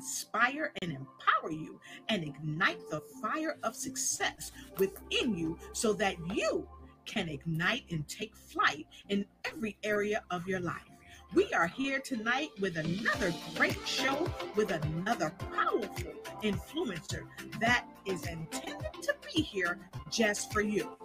inspire and empower you and ignite the fire of success within you so that you can ignite and take flight in every area of your life. We are here tonight with another great show with another powerful influencer that is intended to be here just for you.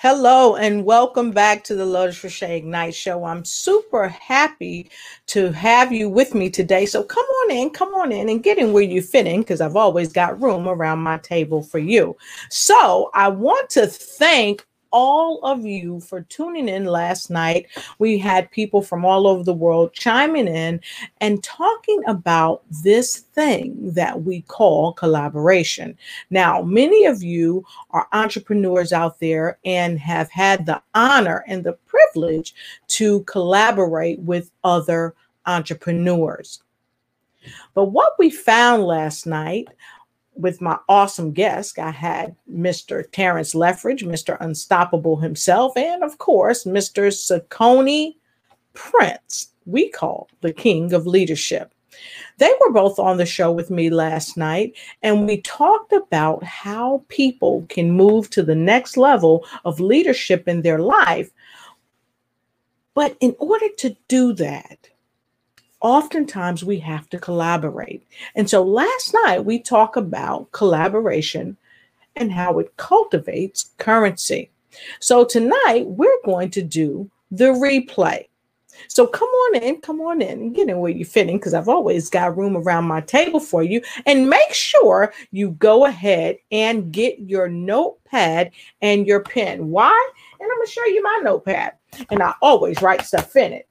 Hello and welcome back to the Lotus Roche Ignite Show. I'm super happy to have you with me today. So come on in, come on in and get in where you fit in because I've always got room around my table for you. So I want to thank all of you for tuning in last night. We had people from all over the world chiming in and talking about this thing that we call collaboration. Now, many of you are entrepreneurs out there and have had the honor and the privilege to collaborate with other entrepreneurs. But what we found last night with my awesome guest, I had Mr. Terrence Leffridge, Mr. Unstoppable himself, and of course, Mr. Saccone Prince, we call the King of Leadership. They were both on the show with me last night, and we talked about how people can move to the next level of leadership in their life. But in order to do that, oftentimes we have to collaborate. And so last night we talked about collaboration and how it cultivates currency. So tonight we're going to do the replay. So come on in, come on in get in where you're fitting because I've always got room around my table for you. And make sure you go ahead and get your notepad and your pen. Why? And I'm going to show you my notepad. And I always write stuff in it.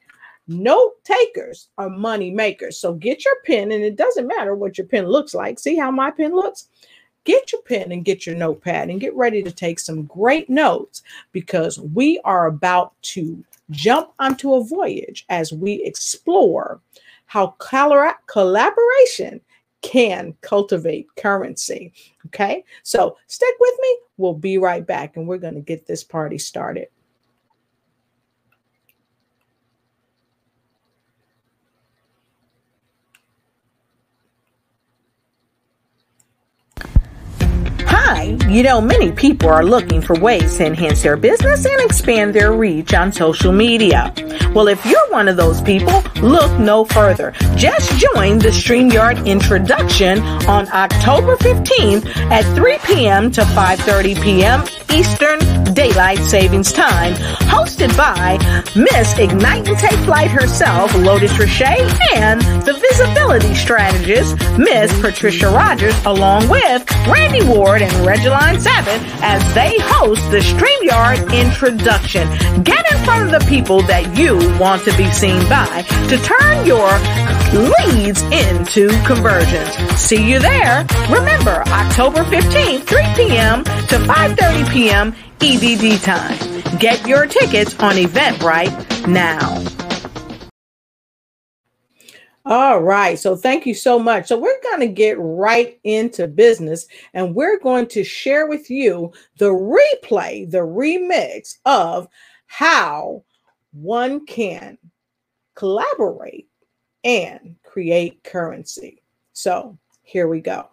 Note takers are money makers. So get your pen, and it doesn't matter what your pen looks like. See how my pen looks? Get your pen and get your notepad and get ready to take some great notes because we are about to jump onto a voyage as we explore how collaboration can cultivate currency. Okay, so stick with me. We'll be right back and we're going to get this party started. You know, many people are looking for ways to enhance their business and expand their reach on social media. Well, if you're one of those people, look no further. Just join the StreamYard introduction on October 15th at 3 p.m. to 5.30 p.m. Eastern Daylight Savings Time, hosted by Miss Ignite and Take Flight herself, Lotus Roche, and the visibility strategist, Miss Patricia Rogers, along with Randy Ward and Regeline Sabbath as they host the StreamYard introduction. Get in front of the people that you want to be seen by to turn your leads into conversions. See you there. Remember, October 15th, 3 p.m. to 5.30 p.m. EDT time. Get your tickets on Eventbrite now. All right. So thank you so much. So we're going to get right into business and we're going to share with you the replay, the remix of how one can collaborate and create currency. So here we go.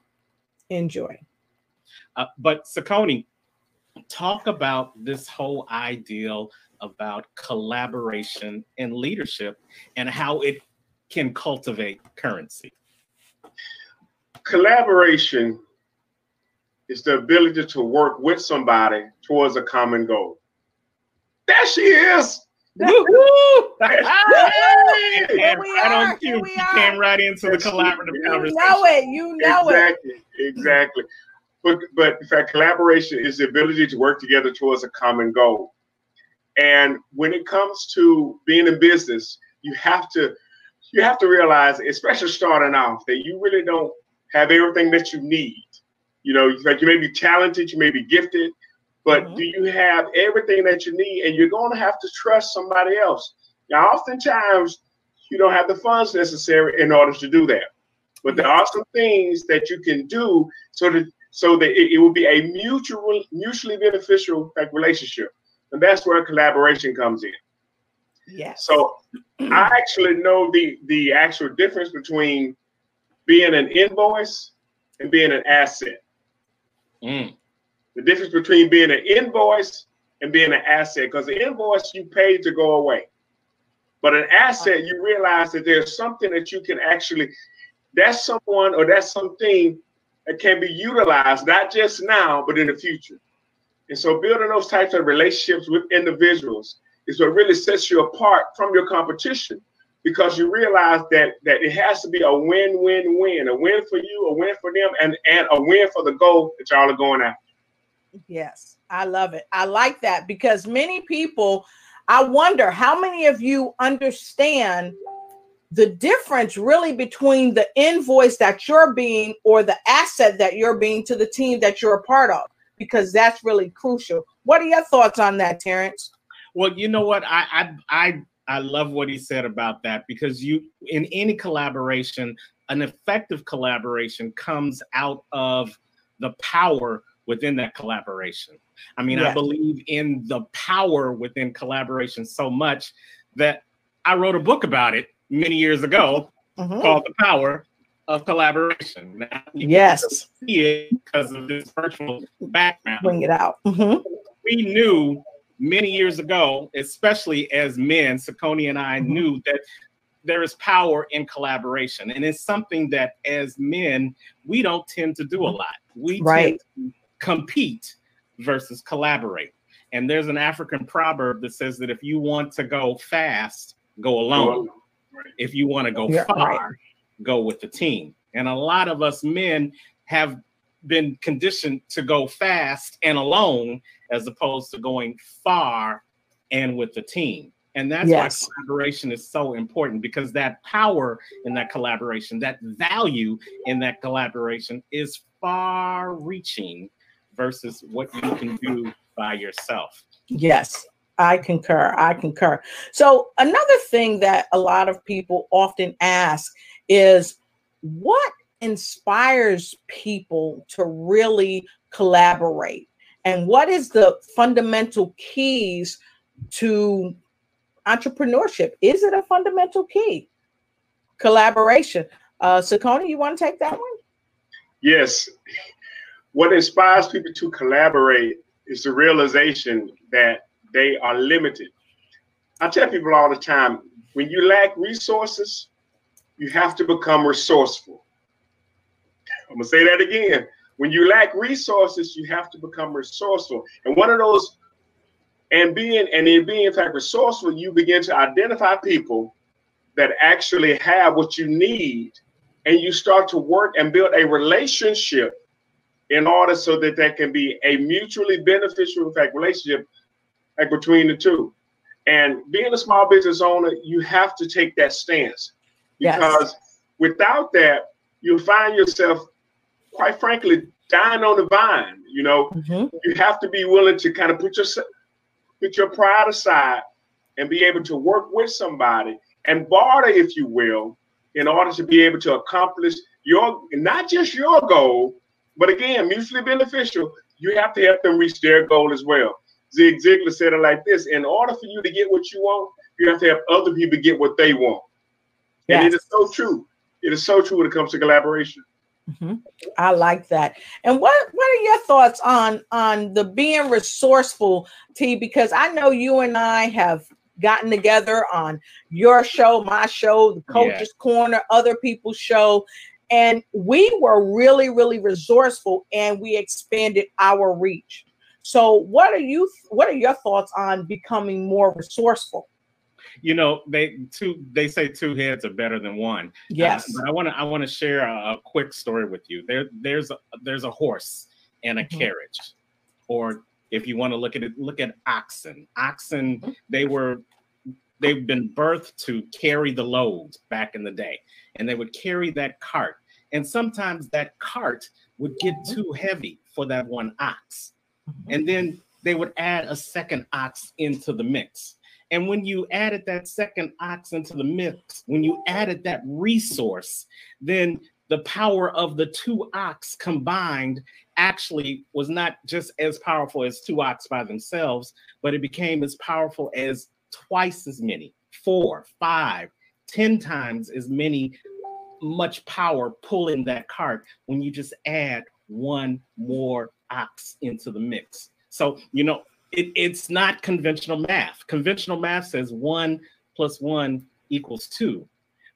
Enjoy. Uh, but Saccone, talk about this whole ideal about collaboration and leadership and how it can cultivate currency? Collaboration is the ability to work with somebody towards a common goal. There she is. Woo ah, Hey, right on cue. He came right into the collaborative you conversation. You know it. You know exactly, it. Exactly. But, but in fact, collaboration is the ability to work together towards a common goal. And when it comes to being in business, you have to you have to realize, especially starting off, that you really don't have everything that you need. You know, like you may be talented, you may be gifted, but mm-hmm. do you have everything that you need? And you're going to have to trust somebody else. Now, oftentimes, you don't have the funds necessary in order to do that. But there are some things that you can do so that so that it, it will be a mutual, mutually beneficial like relationship, and that's where collaboration comes in. Yeah. So I actually know the the actual difference between being an invoice and being an asset. Mm. The difference between being an invoice and being an asset, because the invoice you paid to go away. But an asset, you realize that there's something that you can actually, that's someone or that's something that can be utilized, not just now, but in the future. And so building those types of relationships with individuals is what really sets you apart from your competition because you realize that that it has to be a win-win-win, a win for you, a win for them, and, and a win for the goal that y'all are going after. Yes, I love it. I like that because many people, I wonder how many of you understand the difference really between the invoice that you're being or the asset that you're being to the team that you're a part of, because that's really crucial. What are your thoughts on that, Terrence? Well, you know what? I I I I love what he said about that because you in any collaboration, an effective collaboration comes out of the power within that collaboration. I mean, I believe in the power within collaboration so much that I wrote a book about it many years ago mm-hmm. called The Power of Collaboration. Now, yes. See it because of this virtual background. Bring it out. Mm-hmm. We knew many years ago, especially as men, Saccone and I mm-hmm. knew that there is power in collaboration. And it's something that as men, we don't tend to do a mm-hmm. lot. We right. tend to compete versus collaborate. And there's an African proverb that says that if you want to go fast, go alone. If you want to go yeah, far, right. go with the team. And a lot of us men have been conditioned to go fast and alone as opposed to going far and with the team. And that's yes. why collaboration is so important because that power in that collaboration, that value in that collaboration is far reaching versus what you can do by yourself. Yes, I concur. I concur. So, another thing that a lot of people often ask is what inspires people to really collaborate? And what is the fundamental keys to entrepreneurship? Is it a fundamental key? Collaboration. Uh, Saccone, you want to take that one? Yes. What inspires people to collaborate is the realization that they are limited. I tell people all the time when you lack resources, you have to become resourceful. I'm gonna say that again. When you lack resources, you have to become resourceful. And one of those, and being and in being in fact resourceful, you begin to identify people that actually have what you need, and you start to work and build a relationship in order so that there can be a mutually beneficial in fact relationship like between the two. And being a small business owner, you have to take that stance because yes. without that, you'll find yourself quite frankly, dying on the vine. You know, mm-hmm. you have to be willing to kind of put your put your pride aside and be able to work with somebody and barter, if you will, in order to be able to accomplish your not just your goal, but again, mutually beneficial. You have to help them reach their goal as well. Zig Ziglar said it like this: In order for you to get what you want, you have to have other people get what they want. Yes. And it is so true. It is so true when it comes to collaboration. Mm-hmm. I like that. And what what are your thoughts on on the being resourceful, T? Because I know you and I have gotten together on your show, my show, the Coaches yeah. Corner, other people's show, and we were really really resourceful and we expanded our reach. So, what are you? What are your thoughts on becoming more resourceful? you know they two they say two heads are better than one uh, yes uh, but i want to i want to share a, a, quick story with you there there's a, there's a horse and a mm-hmm. carriage or if you want to look at it look at oxen oxen mm-hmm. they were they've been birthed to carry the loads back in the day and they would carry that cart and sometimes that cart would get mm-hmm. too heavy for that one ox mm-hmm. and then they would add a second ox into the mix and when you added that second ox into the mix, when you added that resource, then the power of the two ox combined actually was not just as powerful as two ox by themselves, but it became as powerful as twice as many, four, five, ten times as many much power pulling that cart when you just add one more ox into the mix. So, you know, it, it's not conventional math. Conventional math says one plus one equals two.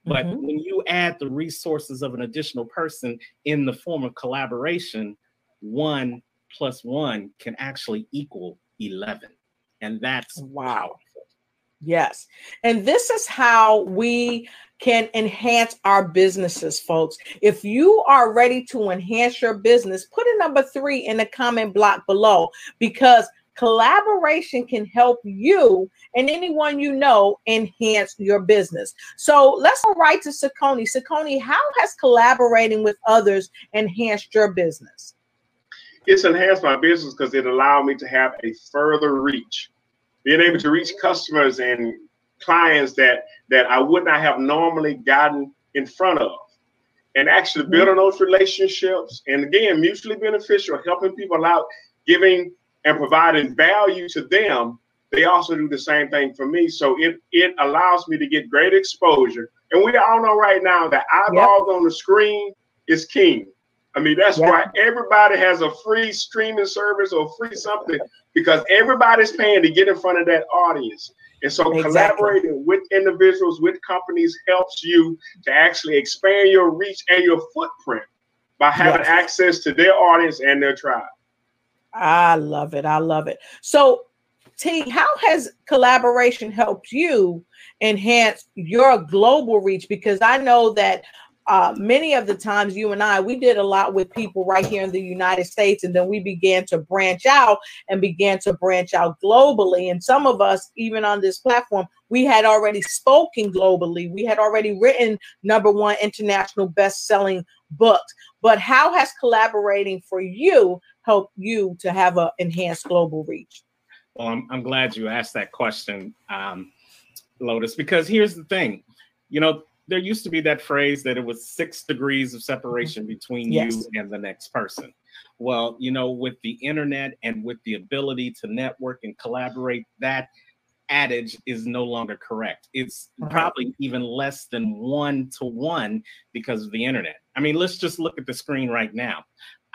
But mm-hmm. when you add the resources of an additional person in the form of collaboration, one plus one can actually equal 11. And that's wow. Yes. And this is how we can enhance our businesses, folks. If you are ready to enhance your business, put a number three in the comment block below because collaboration can help you and anyone you know enhance your business. So let's go right to Sakoni. Sakoni, how has collaborating with others enhanced your business? It's enhanced my business because it allowed me to have a further reach, being able to reach customers and clients that that I would not have normally gotten in front of. And actually mm-hmm. building those relationships and again mutually beneficial, helping people out, giving and providing value to them, they also do the same thing for me. So it it allows me to get great exposure. And we all know right now that eyeballs yep. on the screen is king. I mean, that's yep. why everybody has a free streaming service or free something because everybody's paying to get in front of that audience. And so exactly. collaborating with individuals, with companies helps you to actually expand your reach and your footprint by having yes. access to their audience and their tribe. I love it. I love it. So, T, how has collaboration helped you enhance your global reach? Because I know that uh, many of the times you and I, we did a lot with people right here in the United States, and then we began to branch out and began to branch out globally. And some of us, even on this platform, we had already spoken globally. We had already written number one international best-selling books. But how has collaborating for you helped you to have an enhanced global reach? Well, I'm, I'm glad you asked that question, um, Lotus, because here's the thing. You know, there used to be that phrase that it was six degrees of separation mm-hmm. between yes. you and the next person. Well, you know, with the internet and with the ability to network and collaborate, that adage is no longer correct. It's uh-huh. probably even less than one to one because of the internet. I mean, let's just look at the screen right now.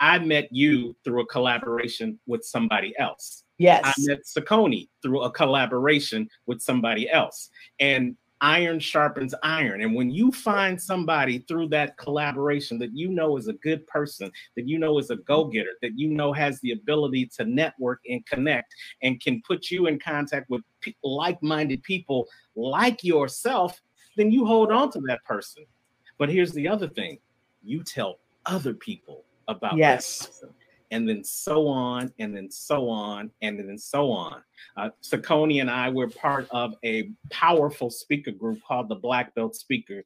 I met you through a collaboration with somebody else. Yes. I met Sakoni through a collaboration with somebody else. And iron sharpens iron. And when you find somebody through that collaboration that you know is a good person, that you know is a go getter, that you know has the ability to network and connect and can put you in contact with like minded people like yourself, then you hold on to that person. But here's the other thing you tell other people about yes and then so on, and then so on, and then so on. Uh, Sakoni and I were part of a powerful speaker group called the Black Belt Speakers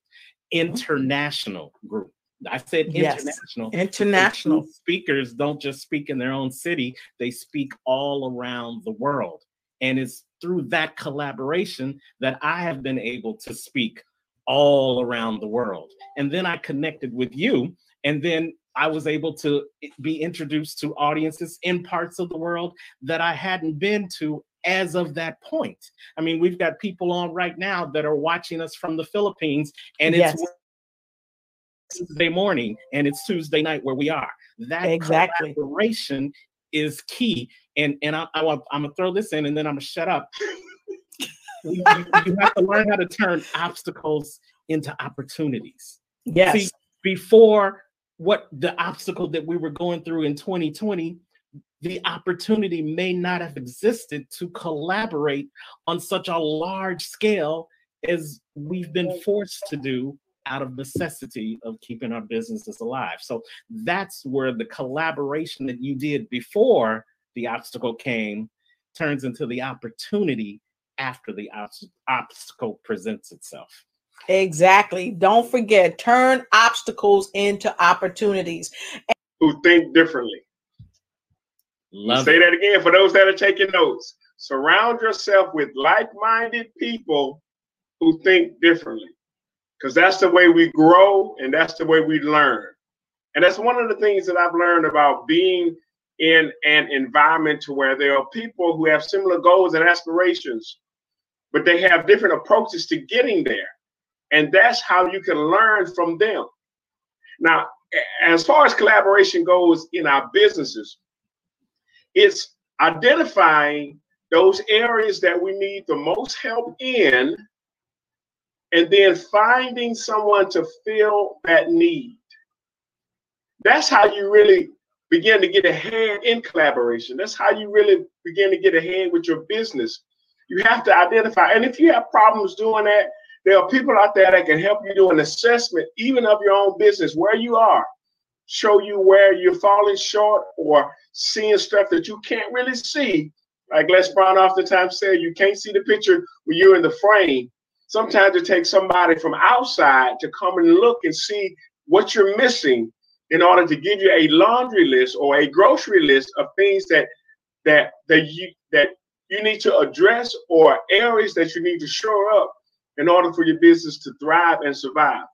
International Group. I said international. Yes. International speakers don't just speak in their own city, they speak all around the world. And it's through that collaboration that I have been able to speak all around the world. And then I connected with you. And then I was able to be introduced to audiences in parts of the world that I hadn't been to as of that point. I mean, we've got people on right now that are watching us from the Philippines, and it's. Tuesday morning and it's Tuesday night where we are. That exactly. collaboration is key. And and I, I want I'm gonna throw this in, and then I'm gonna shut up. you, you have to learn how to turn obstacles into opportunities. Yes. See, before what the obstacle that we were going through in 2020 the opportunity may not have existed to collaborate on such a large scale as we've been forced to do out of necessity of keeping our businesses alive. So that's where the collaboration that you did before the obstacle came turns into the opportunity after the obstacle presents itself. Exactly. Don't forget, turn obstacles into opportunities. Who think differently. Love say it. that again for those that are taking notes. Surround yourself with like minded people who think differently because that's the way we grow and that's the way we learn. And that's one of the things that I've learned about being in an environment to where there are people who have similar goals and aspirations but they have different approaches to getting there. And that's how you can learn from them. Now, as far as collaboration goes in our businesses, it's identifying those areas that we need the most help in, and then finding someone to fill that need. That's how you really begin to get ahead in collaboration. That's how you really begin to get ahead with your business. You have to identify, and if you have problems doing that, there are people out there that can help you do an assessment, even of your own business, where you are, show you where you're falling short or seeing stuff that you can't really see. Like Les Brown oftentimes said, you can't see the picture when you're in the frame. Sometimes it takes somebody from outside to come and look and see what you're missing in order to give you a laundry list or a grocery list of things that that that you that you need to address or areas that you need to shore up in order for your business to thrive and survive.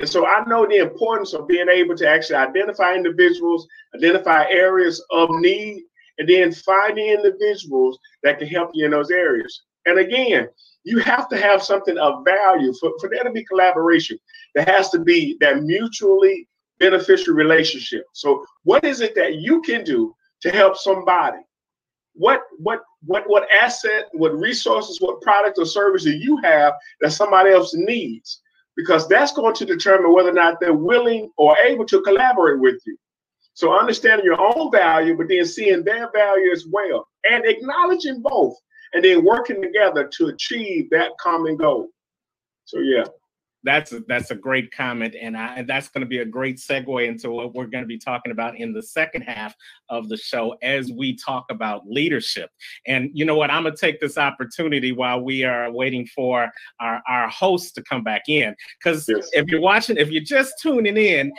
And so I know the importance of being able to actually identify individuals, identify areas of need, and then finding individuals that can help you in those areas. And again, you have to have something of value for, for there to be collaboration. There has to be that mutually beneficial relationship. So what is it that you can do to help somebody? What what what what asset, what resources, what product or service do you have that somebody else needs? Because that's going to determine whether or not they're willing or able to collaborate with you. So understanding your own value, but then seeing their value as well, and acknowledging both, and then working together to achieve that common goal. So yeah that's a, that's a great comment, and, I, that's going to be a great segue into what we're going to be talking about in the second half of the show as we talk about leadership. And you know what? I'm going to take this opportunity while we are waiting for our, our host to come back in, because yes. if you're watching, if you're just tuning in,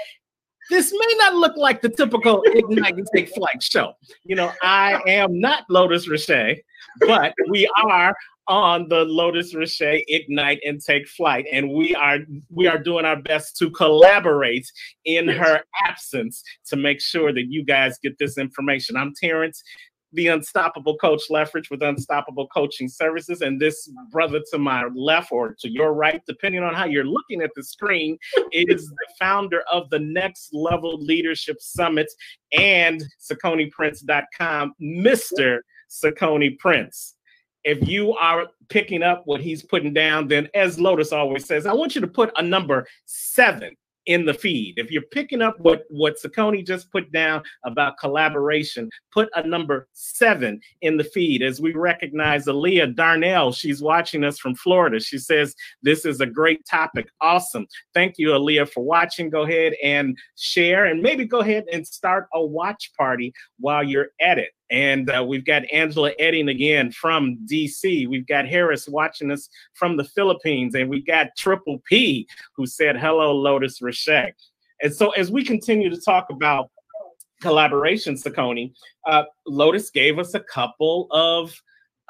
this may not look like the typical ignite and take flight show. You know, I am not Lotus Riche, but we are on the Lotus Riche Ignite and Take Flight, and we are we are doing our best to collaborate in yes. her absence to make sure that you guys get this information. I'm Terrence, the unstoppable coach Leffridge with Unstoppable Coaching Services, and this brother to my left or to your right, depending on how you're looking at the screen, is the founder of the Next Level Leadership Summit and SacconiPrince.com, Mr. Sacconi Prince if you are picking up what he's putting down, then as Lotus always says, I want you to put a number seven in the feed. If you're picking up what what Sacconi just put down about collaboration, put a number seven in the feed. As we recognize Aaliyah Darnell, she's watching us from Florida. She says this is a great topic. Awesome. Thank you, Aaliyah, for watching. Go ahead and share, and maybe go ahead and start a watch party while you're at it. And uh, we've got Angela Edding again from DC. We've got Harris watching us from the Philippines. And we got Triple P who said, Hello, Lotus Riche. And so as we continue to talk about collaboration, Sacconi, uh, Lotus gave us a couple of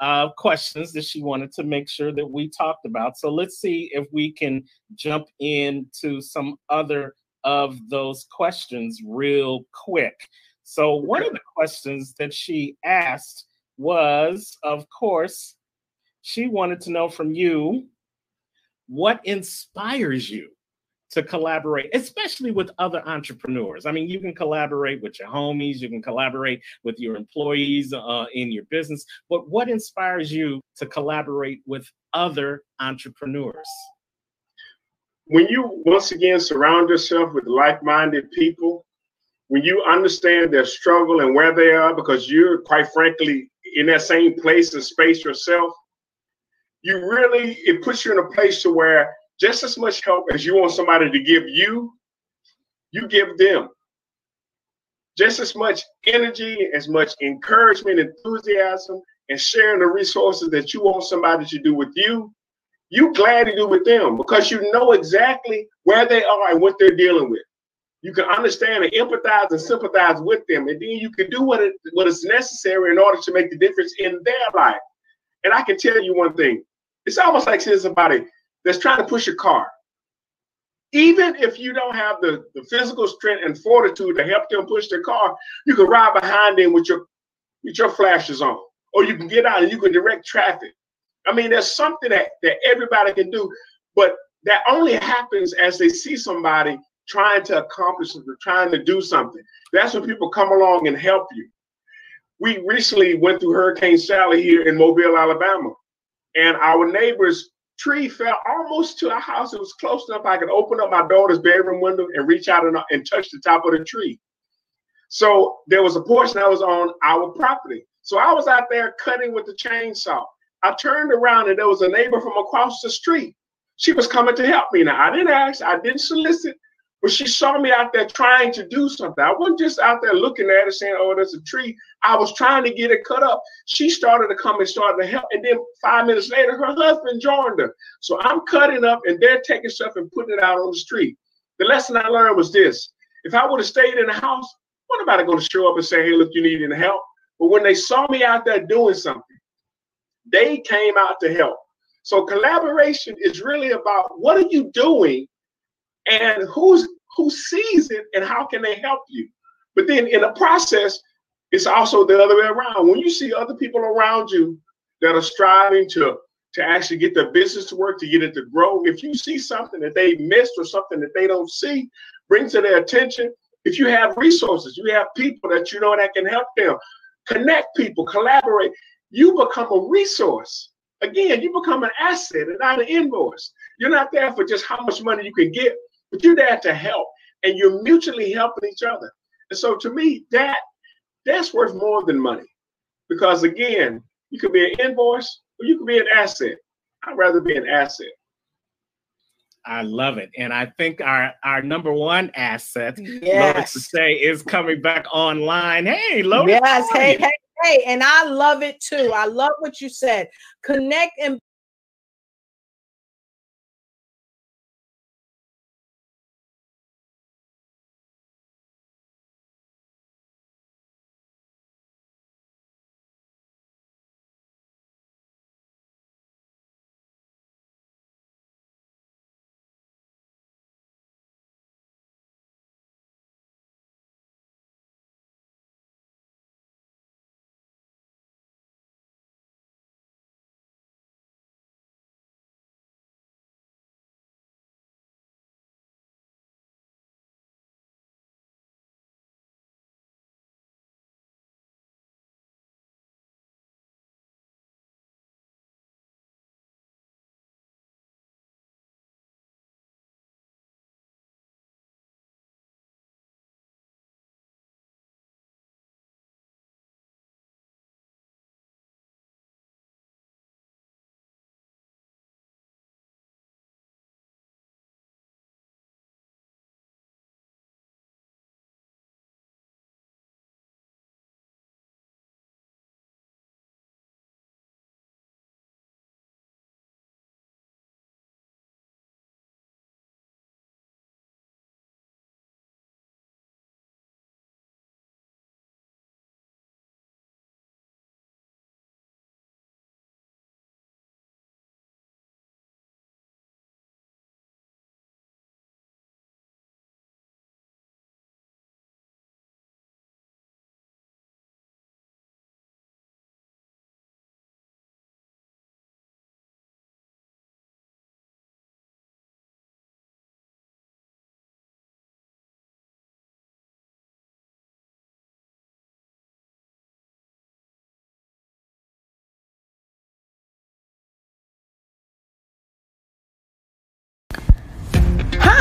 uh, questions that she wanted to make sure that we talked about. So let's see if we can jump into some other of those questions real quick. So one of the questions that she asked was, of course, she wanted to know from you what inspires you to collaborate, especially with other entrepreneurs. I mean, you can collaborate with your homies, you can collaborate with your employees uh, in your business, but what inspires you to collaborate with other entrepreneurs? When you once again surround yourself with like minded people, when you understand their struggle and where they are, because you're quite frankly in that same place and space yourself, you really it puts you in a place to where just as much help as you want somebody to give you, you give them. Just as much energy, as much encouragement, enthusiasm, and sharing the resources that you want somebody to do with you, you gladly do with them because you know exactly where they are and what they're dealing with you can understand and empathize and sympathize with them, and then you can do what it, what is necessary in order to make the difference in their life. And I can tell you one thing: it's almost like seeing somebody that's trying to push a car. Even if you don't have the, the physical strength and fortitude to help them push the car, you can ride behind them with your with your flashes on, or you can get out and you can direct traffic. I mean, there's something that, that everybody can do, but that only happens as they see somebody trying to accomplish something, trying to do something. That's when people come along and help you. We recently went through Hurricane Sally here in Mobile, Alabama, and our neighbor's tree fell almost to our house. It was close enough I could open up my daughter's bedroom window and reach out and, and touch the top of the tree. So there was a portion that was on our property. So I was out there cutting with the chainsaw. I turned around and there was a neighbor from across the street. She was coming to help me. Now I didn't ask, I didn't solicit, but she saw me out there trying to do something. I wasn't just out there looking at it saying, oh, there's a tree. I was trying to get it cut up. She started to come and started to help. And then five minutes later, her husband joined her. So I'm cutting up and they're taking stuff and putting it out on the street. The lesson I learned was this. If I would have stayed in the house, what nobody going to show up and say, hey, look, you need any help? But when they saw me out there doing something, they came out to help. So collaboration is really about what are you doing and who's who sees it and how can they help you. But then in the process, it's also the other way around. When you see other people around you that are striving to to actually get their business to work, to get it to grow, if you see something that they missed or something that they don't see, bring to their attention. If you have resources, you have people that you know that can help them. Connect people, collaborate. You become a resource. Again, you become an asset and not an invoice. You're not there for just how much money you can get, but you're there to help, and you're mutually helping each other. And so, to me, that that's worth more than money, because again, you could be an invoice or you could be an asset. I'd rather be an asset. I love it, and I think our our number one asset, yes. Lotus to say, is coming back online. Hey, Lotus. Yes. Hey, hey, hey, and I love it too. I love what you said. Connect and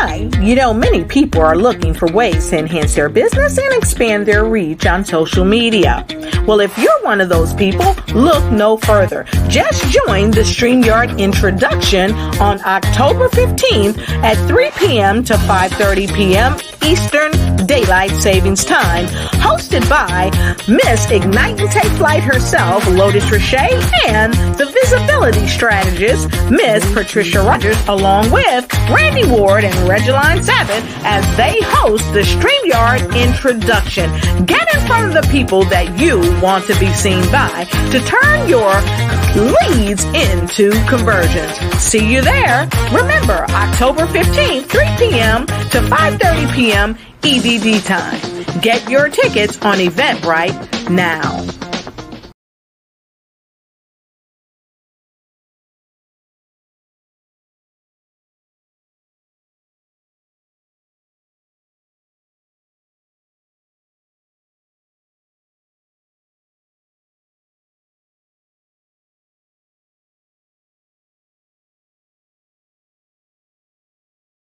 Hi, you know, many people are looking for ways to enhance their business and expand their reach on social media. Well, if you're one of those people, look no further. Just join the StreamYard introduction on October 15th at 3 p.m. to 5.30 p.m. Eastern Daylight Savings Time, hosted by Miss Ignite and Take Flight herself, Lotus Richey, and the visibility strategist, Miss Patricia Rogers, along with Randy Ward and Regeline Sabbath as they host the StreamYard introduction. Get in front of the people that you want to be seen by to turn your leads into conversions. See you there. Remember, October 15th, 3 p.m. to 5.30 p.m. EDT time. Get your tickets on Eventbrite now.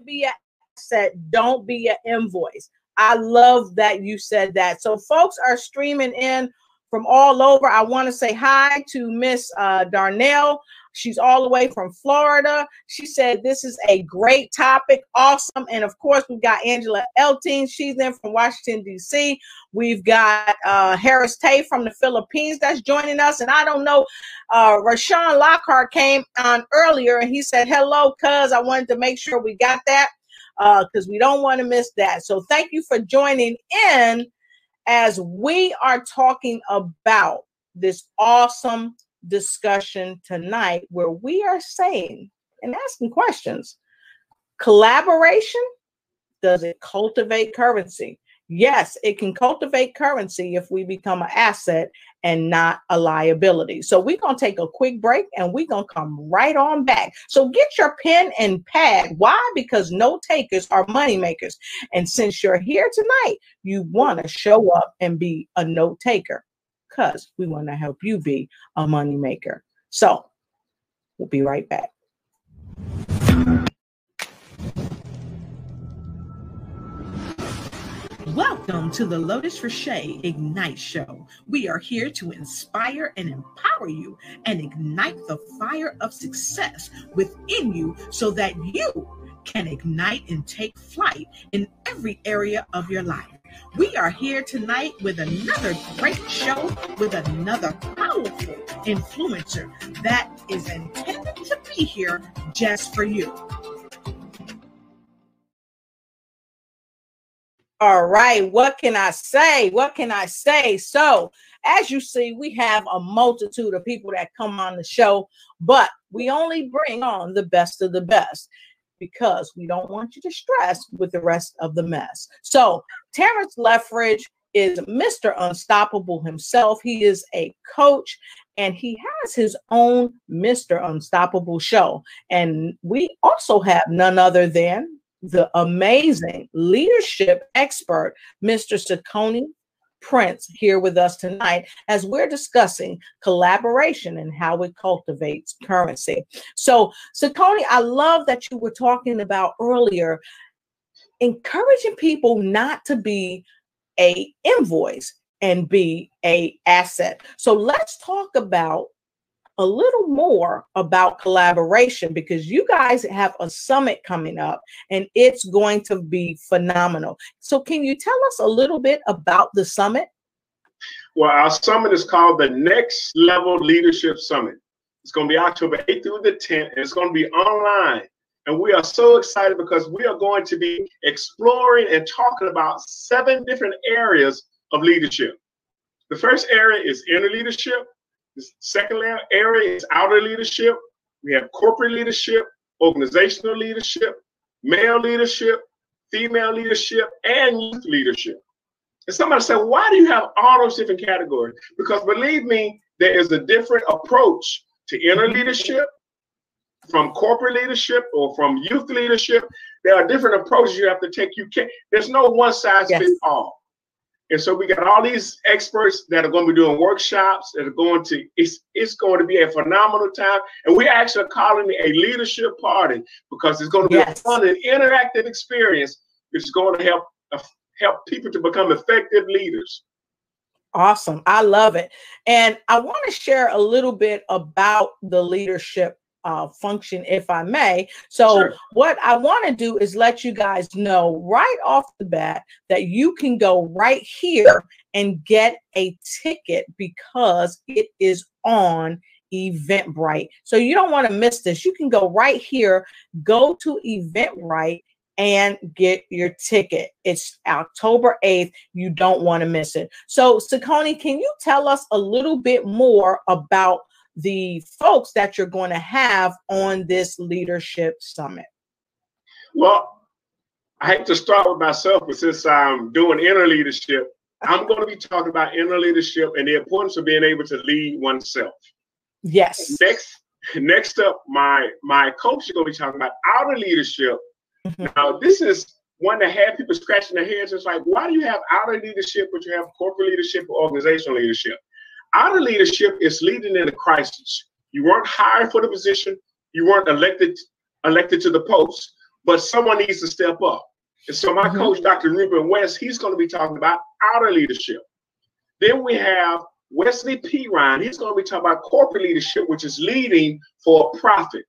Be an asset, don't be an invoice. I love that you said that. So folks are streaming in from all over. I want to say hi to Miss uh, Darnell. She's all the way from Florida. She said this is a great topic, awesome. And of course, we've got Angela Elting. She's in from Washington, D.C. We've got uh, Harris Tay from the Philippines that's joining us. And I don't know, uh, Rashawn Lockhart came on earlier and he said, Hello, cuz. I wanted to make sure we got that because uh, we don't want to miss that. So thank you for joining in as we are talking about this awesome discussion tonight where we are saying and asking questions collaboration does it cultivate currency? Yes it can cultivate currency if we become an asset and not a liability. So we're going to take a quick break and we're going to come right on back. So get your pen and pad. Why? Because note takers are money makers. And since you're here tonight you want to show up and be a note taker because we want to help you be a money maker. So we'll be right back. Welcome to the Lotus Richey Ignite Show. We are here to inspire and empower you and ignite the fire of success within you so that you can ignite and take flight in every area of your life. We are here tonight with another great show with another powerful influencer that is intended to be here just for you. All right, what can I say? What can I say? So, as you see, we have a multitude of people that come on the show, but we only bring on the best of the best because we don't want you to stress with the rest of the mess. So, Terrence Lethbridge is Mr. Unstoppable himself. He is a coach and he has his own Mr. Unstoppable show. And we also have none other than the amazing leadership expert, Mr. Saccone Prince here with us tonight as we're discussing collaboration and how it cultivates currency. So, Saccone, I love that you were talking about earlier encouraging people not to be a invoice and be a asset. So let's talk about a little more about collaboration because you guys have a summit coming up and it's going to be phenomenal. So, can you tell us a little bit about the summit? Well, our summit is called the Next Level Leadership Summit. It's going to be October 8th through the 10th, and it's going to be online. And we are so excited because we are going to be exploring and talking about seven different areas of leadership. The first area is inner leadership. The second area is outer leadership. We have corporate leadership, organizational leadership, male leadership, female leadership, and youth leadership. And somebody said, why do you have all those different categories? Because believe me, there is a different approach to inner leadership, from corporate leadership or from youth leadership. There are different approaches you have to take. You can't, there's no one size yes. fits all. And so we got all these experts that are going to be doing workshops that are going to, it's, it's going to be a phenomenal time. And we're actually calling it a leadership party because it's going to be yes. a fun and interactive experience, which is going to help uh, help people to become effective leaders. Awesome. I love it. And I want to share a little bit about the leadership uh, function, if I may. So, sure. what I want to do is let you guys know right off the bat that you can go right here and get a ticket because it is on Eventbrite. So, you don't want to miss this. You can go right here, go to Eventbrite and get your ticket. It's October 8th. You don't want to miss it. So, Saccone, can you tell us a little bit more about the folks that you're going to have on this leadership summit? Well, I hate to start with myself, but since I'm doing inner leadership, I'm going to be talking about inner leadership and the importance of being able to lead oneself. Yes. Next, next up, my my coach is going to be talking about outer leadership. Mm-hmm. Now, this is one that had people scratching their heads. It's like, why do you have outer leadership, but you have corporate leadership or organizational leadership? Outer leadership is leading in a crisis. You weren't hired for the position. You weren't elected elected to the post, but someone needs to step up. And so my mm-hmm. coach, Dr. Ruben West, he's going to be talking about outer leadership. Then we have Wesley P. Ryan. He's going to be talking about corporate leadership, which is leading for a profit.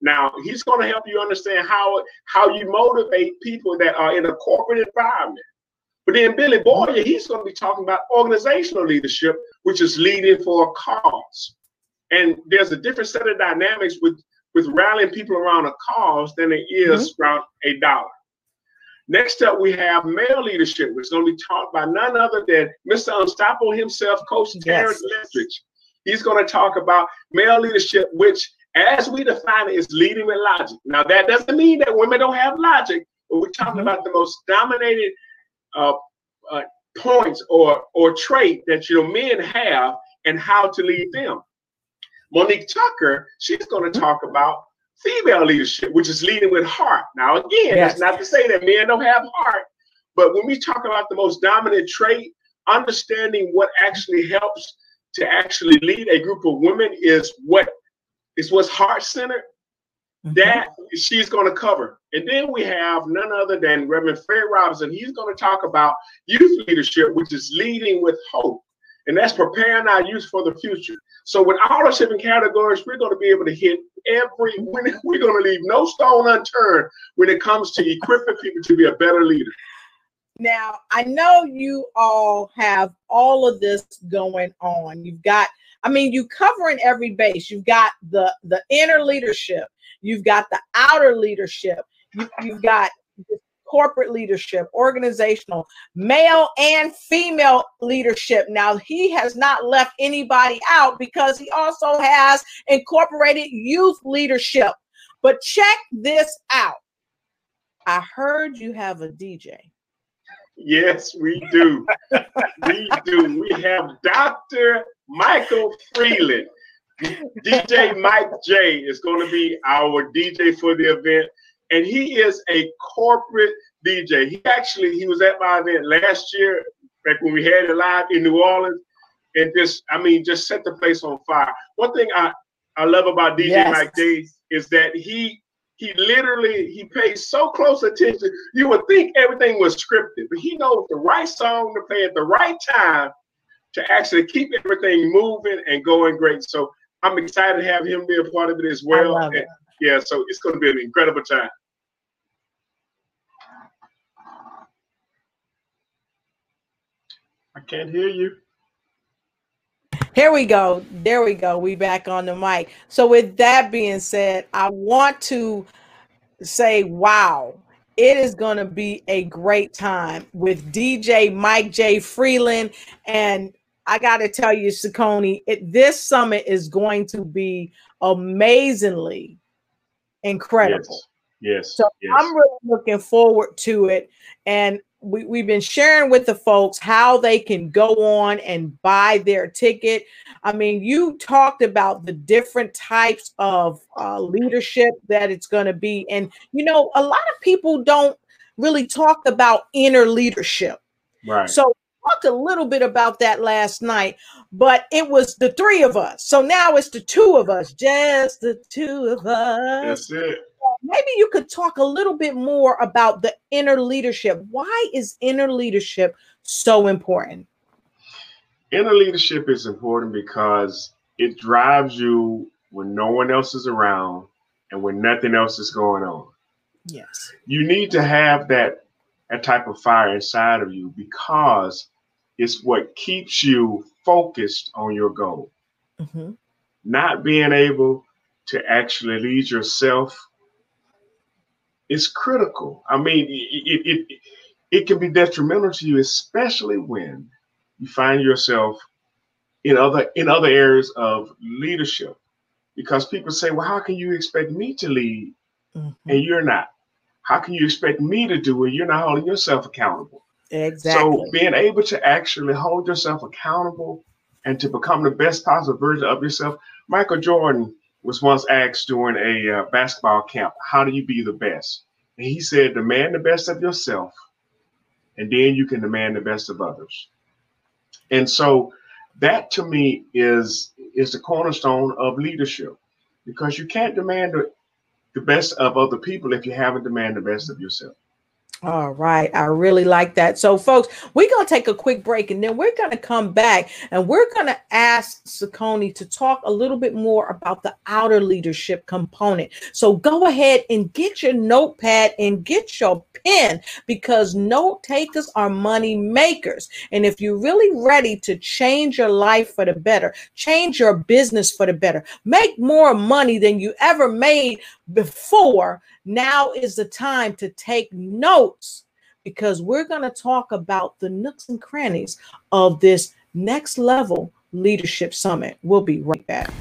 Now he's going to help you understand how how you motivate people that are in a corporate environment. But then Billy Boyer, he's going to be talking about organizational leadership, which is leading for a cause. And there's a different set of dynamics with with rallying people around a cause than it is mm-hmm. around a dollar. Next up, we have male leadership, which is going to be taught by none other than Mr. Unstoppable himself, Coach Terrence yes. He's going to talk about male leadership, which, as we define it, is leading with logic. Now, that doesn't mean that women don't have logic, but we're talking mm-hmm. about the most dominated uh, uh, points or or trait that your men have and how to lead them. Monique Tucker, she's going to talk about female leadership, which is leading with heart. Now, again, yes. that's not to say that men don't have heart, but when we talk about the most dominant trait, understanding what actually helps to actually lead a group of women is what is what's heart centered. That she's going to cover. And then we have none other than Reverend Fred Robinson. He's going to talk about youth leadership, which is leading with hope. And that's preparing our youth for the future. So with all the shipping categories, we're going to be able to hit every. We're going to leave no stone unturned when it comes to equipping people to be a better leader. Now, I know you all have all of this going on. You've got, I mean, you covering every base. You've got the the inner leadership. You've got the outer leadership. You, you've got corporate leadership, organizational, male and female leadership. Now, he has not left anybody out because he also has incorporated youth leadership. But check this out. I heard you have a DJ. Yes, we do. we do. We have Dr. Michael Freeland. DJ Mike J is going to be our DJ for the event and he is a corporate DJ. He actually he was at my event last year, back when we had it live in New Orleans, and just I mean just set the place on fire. One thing I I love about DJ yes. Mike J is that he he literally he pays so close attention. You would think everything was scripted, but he knows the right song to play at the right time to actually keep everything moving and going great. So I'm excited to have him be a part of it as well. And, yeah, so it's going to be an incredible time. I can't hear you. Here we go. There we go. We back on the mic. So with that being said, I want to say, wow, it is going to be a great time with DJ Mike J. Freeland. And I got to tell you, Saccone, it, this summit is going to be amazingly incredible. Yes. yes so yes. I'm really looking forward to it. And we, we've been sharing with the folks how they can go on and buy their ticket. I mean, you talked about the different types of uh, leadership that it's going to be. And, you know, a lot of people don't really talk about inner leadership. Right. So, talked a little bit about that last night, but it was the three of us. So now it's the two of us, just the two of us. That's it maybe you could talk a little bit more about the inner leadership. Why is inner leadership so important? Inner leadership is important because it drives you when no one else is around and when nothing else is going on. Yes. You need to have that that type of fire inside of you because it's what keeps you focused on your goal. Mm-hmm. Not being able to actually lead yourself is critical. I mean, it, it, it, it can be detrimental to you, especially when you find yourself in other in other areas of leadership. Because people say, well, how can you expect me to lead mm-hmm. and you're not? How can you expect me to do it? You're not holding yourself accountable. Exactly. So being able to actually hold yourself accountable and to become the best possible version of yourself. Michael Jordan was once asked during a uh, basketball camp, How do you be the best? And he said, Demand the best of yourself, and then you can demand the best of others. And so that to me is is the cornerstone of leadership because you can't demand the, the best of other people if you haven't demanded the best of yourself. All right. I really like that. So, folks, we're going to take a quick break and then we're going to come back and we're going to ask Saccone to talk a little bit more about the outer leadership component. So, go ahead and get your notepad and get your pen because note takers are money makers. And if you're really ready to change your life for the better, change your business for the better, make more money than you ever made before, now is the time to take notes because we're going to talk about the nooks and crannies of this next level leadership summit. We'll be right back.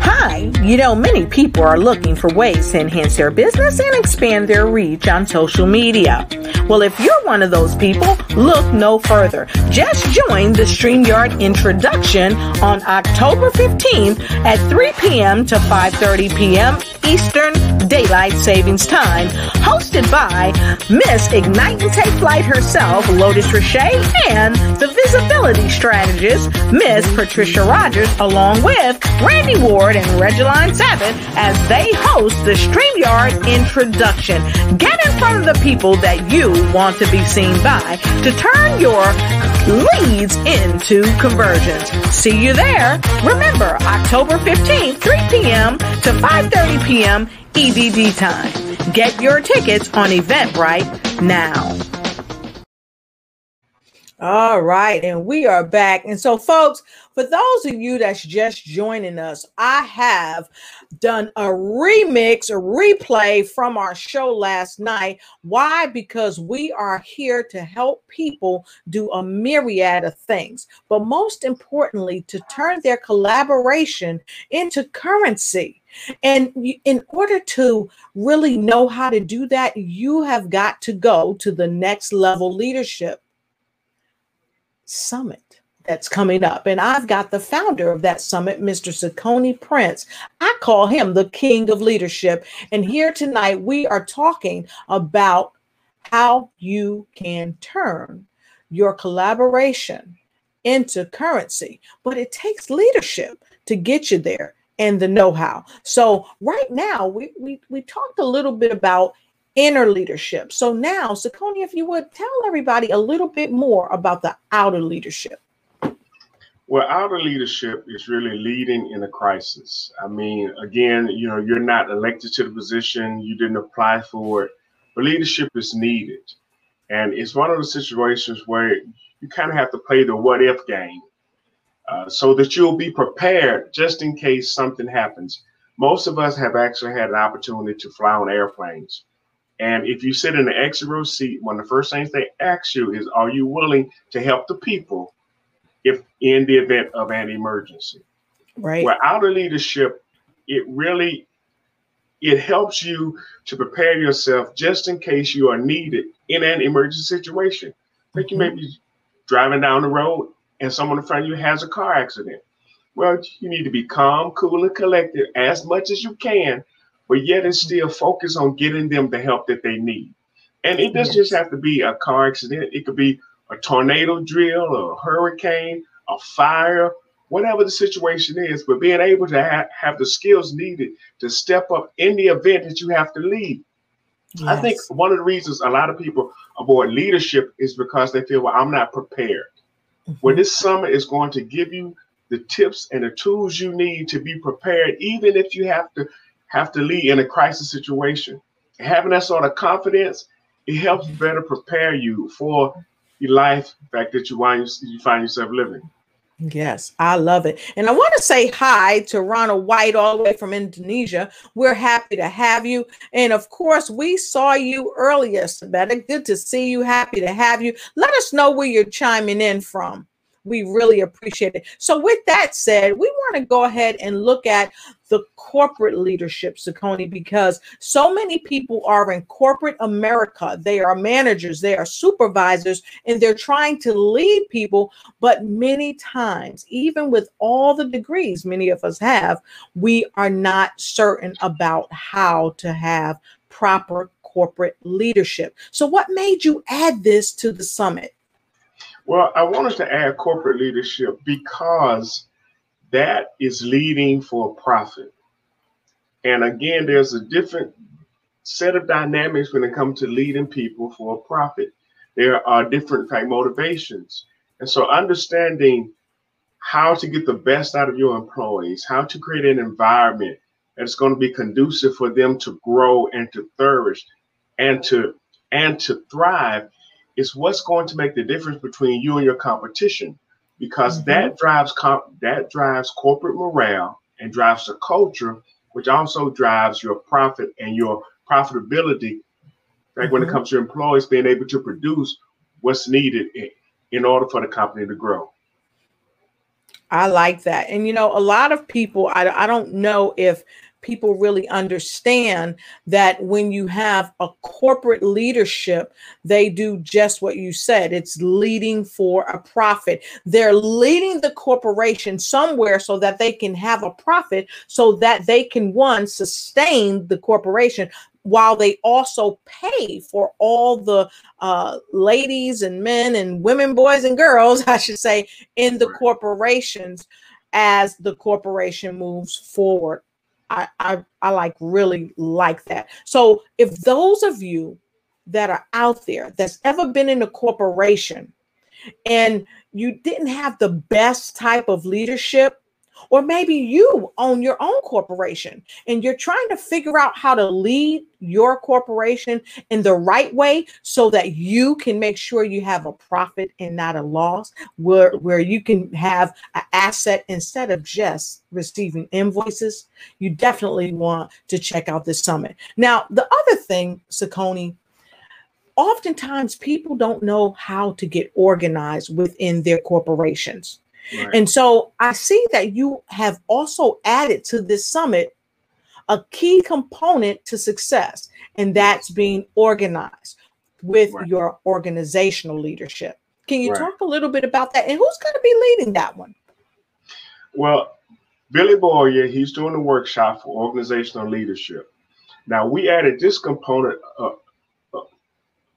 Hi, you know, many people are looking for ways to enhance their business and expand their reach on social media. Well, if you're one of those people, look no further. Just join the StreamYard introduction on October 15th at 3 p.m. to 5.30 p.m. Eastern Daylight Savings Time, hosted by Miss Ignite and Take Flight herself, Lotus Richey, and the visibility strategist, Miss Patricia Rogers, along with Randy Ward and Regeline Sabbath as they host the StreamYard introduction. Get in front of the people that you want to be seen by to turn your leads into conversions. See you there. Remember, October 15th, 3 p.m. to 5.30 p.m. EDT time. Get your tickets on Eventbrite now. All right, and we are back. And so, folks, for those of you that's just joining us, I have done a remix, a replay from our show last night. Why? Because we are here to help people do a myriad of things, but most importantly, to turn their collaboration into currency. And in order to really know how to do that, you have got to go to the next level leadership summit that's coming up. And I've got the founder of that summit, Mr. Saccone Prince. I call him the king of leadership. And here tonight, we are talking about how you can turn your collaboration into currency. But it takes leadership to get you there and the know-how. So right now, we, we, we talked a little bit about inner leadership. So now, Saccone, if you would tell everybody a little bit more about the outer leadership. Well, outer leadership is really leading in a crisis. I mean, again, you know, you're not elected to the position, you didn't apply for it, but leadership is needed. And it's one of the situations where you kind of have to play the what if game uh, so that you'll be prepared just in case something happens. Most of us have actually had an opportunity to fly on airplanes. And if you sit in the exit row seat, one of the first things they ask you is, Are you willing to help the people if in the event of an emergency? Right. Well, outer leadership, it really it helps you to prepare yourself just in case you are needed in an emergency situation. Like you may mm-hmm. be driving down the road and someone in front of you has a car accident. Well, you need to be calm, cool, and collected as much as you can but yet it's still focused on getting them the help that they need. And it doesn't yes. just have to be a car accident, it could be a tornado drill, a hurricane, a fire, whatever the situation is. But being able to ha- have the skills needed to step up in the event that you have to lead. Yes. I think one of the reasons a lot of people avoid leadership is because they feel, well, I'm not prepared. Mm-hmm. Well, this summer is going to give you the tips and the tools you need to be prepared, even if you have to have to lead in a crisis situation. Having that sort of confidence, it helps better prepare you for the life fact that you find, you find yourself living. Yes, I love it. And I want to say hi to Ronald White, all the way from Indonesia. We're happy to have you. And of course, we saw you earlier, Sabetta. Good to see you. Happy to have you. Let us know where you're chiming in from. We really appreciate it. So, with that said, we want to go ahead and look at the corporate leadership, Saccone, because so many people are in corporate America. They are managers, they are supervisors, and they're trying to lead people. But many times, even with all the degrees many of us have, we are not certain about how to have proper corporate leadership. So, what made you add this to the summit? Well, I wanted to add corporate leadership because that is leading for profit. And again, there's a different set of dynamics when it comes to leading people for a profit. There are different type motivations. And so understanding how to get the best out of your employees, how to create an environment that's going to be conducive for them to grow and to flourish and to and to thrive is what's going to make the difference between you and your competition because mm-hmm. that drives comp- that drives corporate morale and drives the culture which also drives your profit and your profitability like mm-hmm. when it mm-hmm. comes to employees being able to produce what's needed in, in order for the company to grow I like that. And you know, a lot of people, I, I don't know if people really understand that when you have a corporate leadership, they do just what you said. It's leading for a profit. They're leading the corporation somewhere so that they can have a profit, so that they can, one, sustain the corporation, while they also pay for all the uh, ladies and men and women, boys and girls, I should say, in the corporations as the corporation moves forward. I, I, I like really like that. So if those of you that are out there that's ever been in a corporation and you didn't have the best type of leadership or maybe you own your own corporation and you're trying to figure out how to lead your corporation in the right way so that you can make sure you have a profit and not a loss, where, where you can have an asset instead of just receiving invoices. You definitely want to check out this summit. Now, the other thing, Saccone, oftentimes people don't know how to get organized within their corporations. And so I see that you have also added to this summit a key component to success, and that's being organized with right. your organizational leadership. Can you right. talk a little bit about that? And who's going to be leading that one? Well, Billy Boyer, he's doing a workshop for organizational leadership. Now, we added this component uh,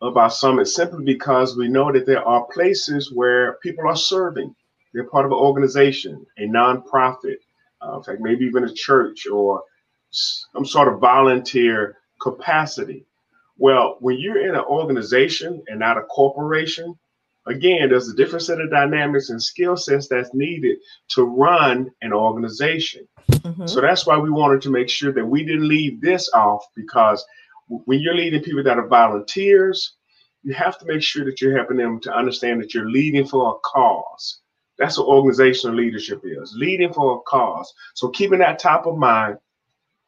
of our summit simply because we know that there are places where people are serving they're part of an organization, a nonprofit, uh, in fact, maybe even a church or some sort of volunteer capacity. Well, when you're in an organization and not a corporation, again, there's a different set of dynamics and skill sets that's needed to run an organization. Mm-hmm. So that's why we wanted to make sure that we didn't leave this off because when you're leading people that are volunteers, you have to make sure that you're helping them to understand that you're leading for a cause. That's what organizational leadership is leading for a cause. So keeping that top of mind,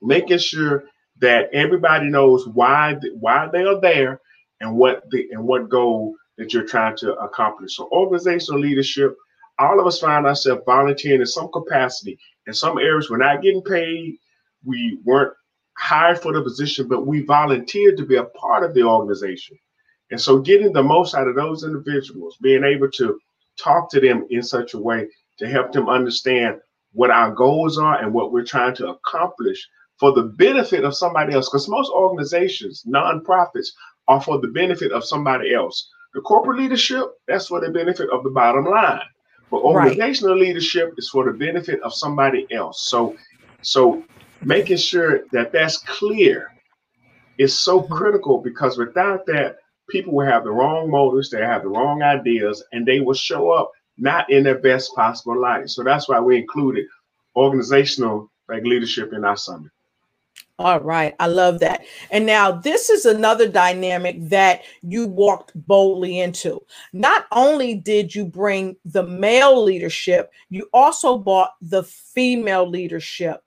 making sure that everybody knows why why they are there and what the and what goal that you're trying to accomplish. So organizational leadership, all of us find ourselves volunteering in some capacity. In some areas, we're not getting paid. We weren't hired for the position, but we volunteered to be a part of the organization. And so getting the most out of those individuals, being able to talk to them in such a way to help them understand what our goals are and what we're trying to accomplish for the benefit of somebody else. Because most organizations, nonprofits, are for the benefit of somebody else. The corporate leadership, that's for the benefit of the bottom line. But organizational right. leadership is for the benefit of somebody else. So, so making sure that that's clear is so mm-hmm. critical because without that, people will have the wrong motives, they have the wrong ideas, and they will show up not in their best possible light. So that's why we included organizational like leadership in our summit. All right. I love that. And now this is another dynamic that you walked boldly into. Not only did you bring the male leadership, you also brought the female leadership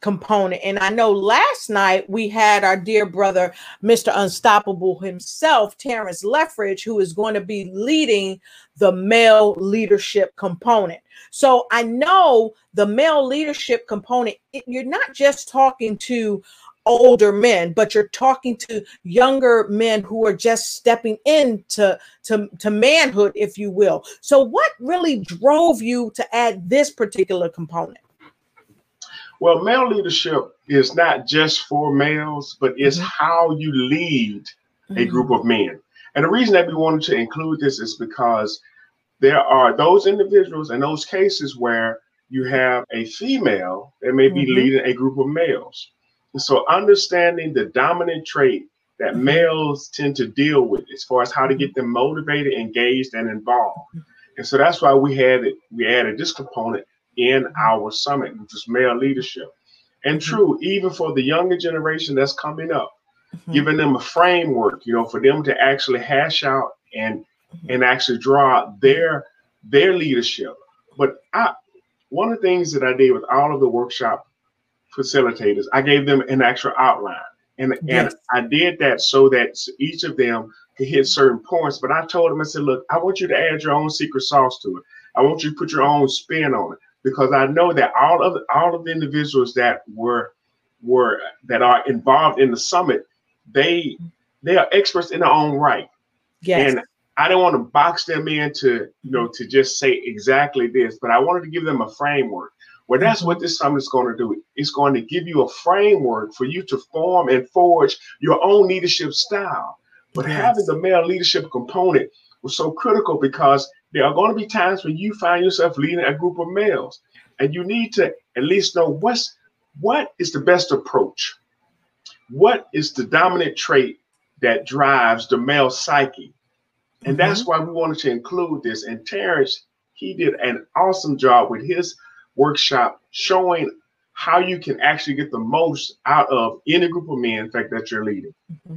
component. And I know last night we had our dear brother, Mr. Unstoppable himself, Terrence Leffridge, who is going to be leading the male leadership component. So I know the male leadership component, it, you're not just talking to older men, but you're talking to younger men who are just stepping into to, to manhood, if you will. So what really drove you to add this particular component? Well, male leadership is not just for males, but it's mm-hmm. how you lead a mm-hmm. group of men. And the reason that we wanted to include this is because there are those individuals and those cases where you have a female that may be mm-hmm. leading a group of males. And so understanding the dominant trait that mm-hmm. males tend to deal with as far as how to get them motivated, engaged, and involved. And so that's why we had it, we added this component in our summit, which is male leadership. And mm-hmm. true, even for the younger generation that's coming up, mm-hmm. giving them a framework, you know, for them to actually hash out and mm-hmm. and actually draw their their leadership. But I one of the things that I did with all of the workshop facilitators, I gave them an actual outline. And, yes. and I did that so that each of them could hit certain points. But I told them, I said, look, I want you to add your own secret sauce to it. I want you to put your own spin on it because I know that all of all of the individuals that were were that are involved in the summit, they they are experts in their own right. Yes. And I don't want to box them in to, you know, to just say exactly this, but I wanted to give them a framework. Well, that's what this summit is going to do. It's going to give you a framework for you to form and forge your own leadership style. But yes. having the male leadership component was so critical because there are going to be times when you find yourself leading a group of males, and you need to at least know what's what is the best approach. What is the dominant trait that drives the male psyche? And mm-hmm. that's why we wanted to include this. And Terrence, he did an awesome job with his workshop showing how you can actually get the most out of any group of men, in fact, that you're leading. Mm-hmm.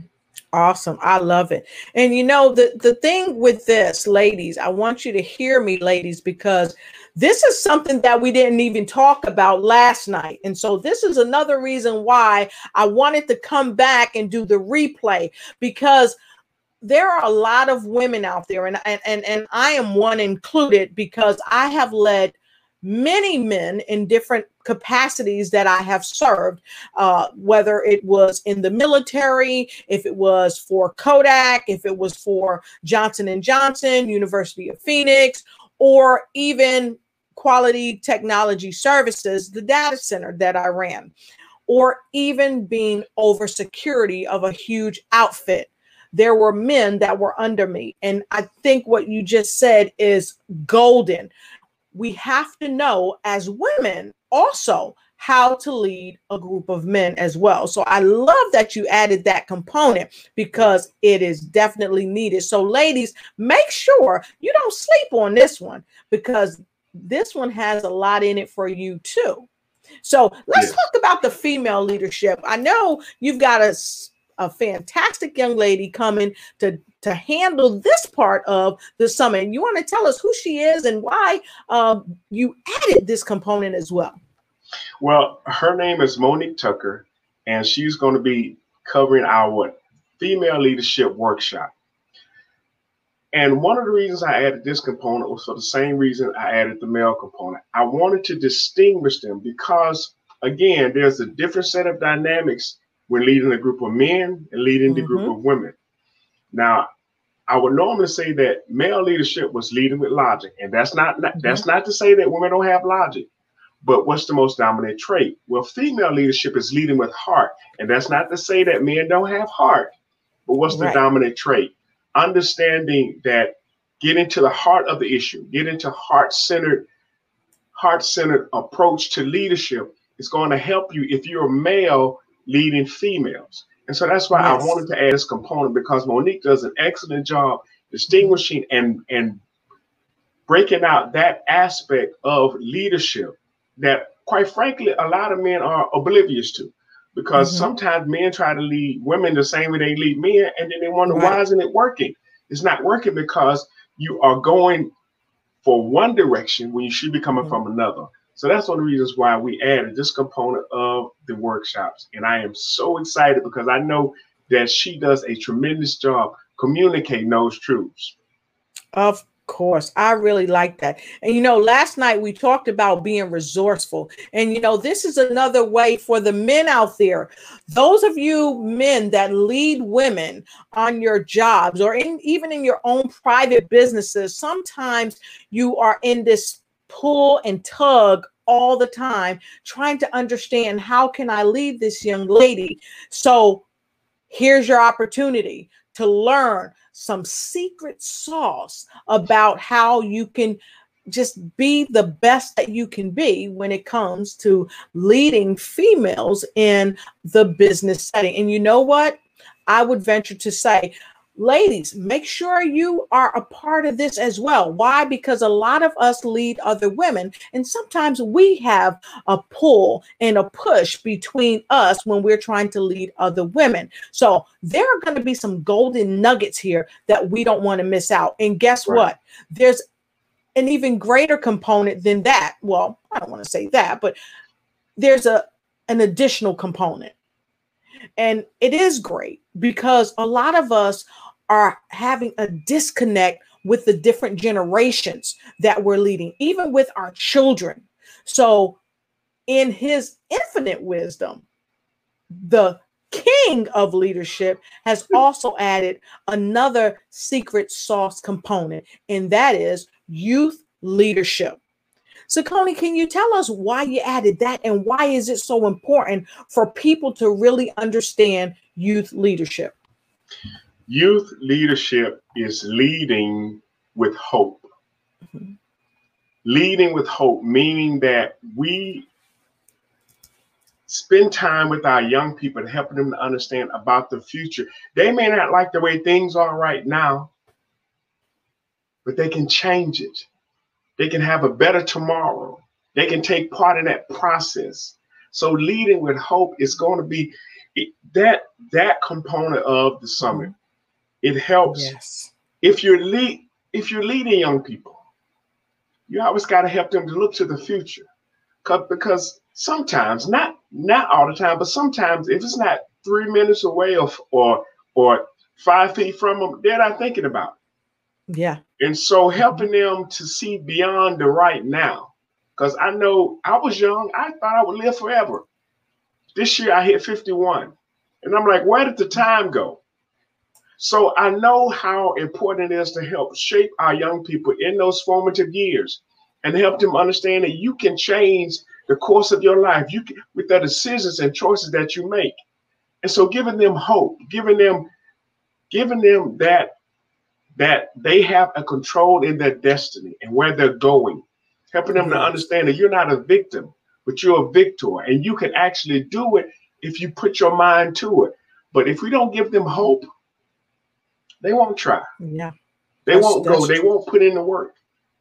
Awesome. I love it. And you know, the, the thing with this, ladies, I want you to hear me, ladies, because this is something that we didn't even talk about last night. And so this is another reason why I wanted to come back and do the replay because there are a lot of women out there, and, and, and, and I am one included because I have led many men in different capacities that I have served, uh, whether it was in the military, if it was for Kodak, if it was for Johnson and Johnson, University of Phoenix, or even Quality Technology Services, the data center that I ran, or even being over security of a huge outfit. There were men that were under me. And I think what you just said is golden we have to know as women also how to lead a group of men as well. So I love that you added that component because it is definitely needed. So, ladies, make sure you don't sleep on this one because this one has a lot in it for you too. So, let's yes. talk about the female leadership. I know you've got a a fantastic young lady coming to to handle this part of the summit. You want to tell us who she is and why um, you added this component as well? Well, her name is Monique Tucker, and she's going to be covering our female leadership workshop. And one of the reasons I added this component was for the same reason I added the male component. I wanted to distinguish them because, again, there's a different set of dynamics when leading a group of men and leading mm-hmm. the group mm-hmm. of women. Now, I would normally say that male leadership was leading with logic, and that's not, not mm-hmm. that's not to say that women don't have logic. But what's the most dominant trait? Well, female leadership is leading with heart, and that's not to say that men don't have heart. But what's right. the dominant trait? Understanding that getting to the heart of the issue, getting to heart-centered, heart-centered approach to leadership is going to help you if you're a male leading females. And so that's why yes. I wanted to add this component because Monique does an excellent job distinguishing and and breaking out that aspect of leadership that quite frankly a lot of men are oblivious to because mm-hmm. sometimes men try to lead women the same way they lead men and then they wonder right. why isn't it working it's not working because you are going for one direction when you should be coming mm-hmm. from another so that's one of the reasons why we added this component of the workshops. And I am so excited because I know that she does a tremendous job communicating those truths. Of course, I really like that. And you know, last night we talked about being resourceful. And you know, this is another way for the men out there. Those of you men that lead women on your jobs or in, even in your own private businesses, sometimes you are in this pull and tug all the time trying to understand how can I lead this young lady. So here's your opportunity to learn some secret sauce about how you can just be the best that you can be when it comes to leading females in the business setting. And you know what? I would venture to say, ladies, make sure you are a part of this as well. Why? Because a lot of us lead other women, and sometimes we have a pull and a push between us when we're trying to lead other women. So there are going to be some golden nuggets here that we don't want to miss out. And guess right. what? There's an even greater component than that. Well, I don't want to say that, but there's a an additional component. And it is great because a lot of us are having a disconnect with the different generations that we're leading, even with our children. So, in his infinite wisdom, the king of leadership has hmm. also added another secret sauce component, and that is youth leadership. So, Coney, can you tell us why you added that and why is it so important for people to really understand youth leadership? Youth leadership is leading with hope. Mm-hmm. Leading with hope, meaning that we spend time with our young people and helping them to understand about the future. They may not like the way things are right now, but they can change it. They can have a better tomorrow. They can take part in that process. So leading with hope is going to be that that component of the summit. It helps yes. if you're lead if you're leading young people. You always got to help them to look to the future, because sometimes not not all the time, but sometimes if it's not three minutes away or or or five feet from them, they're not thinking about. It. Yeah. And so helping them to see beyond the right now. Because I know I was young, I thought I would live forever. This year I hit 51. And I'm like, where did the time go? So I know how important it is to help shape our young people in those formative years and help them understand that you can change the course of your life you can, with the decisions and choices that you make. And so giving them hope, giving them giving them that that they have a control in their destiny and where they're going, helping them to mm-hmm. understand that you're not a victim, but you're a victor and you can actually do it if you put your mind to it. But if we don't give them hope, they won't try. Yeah. They won't go, they won't put in the work.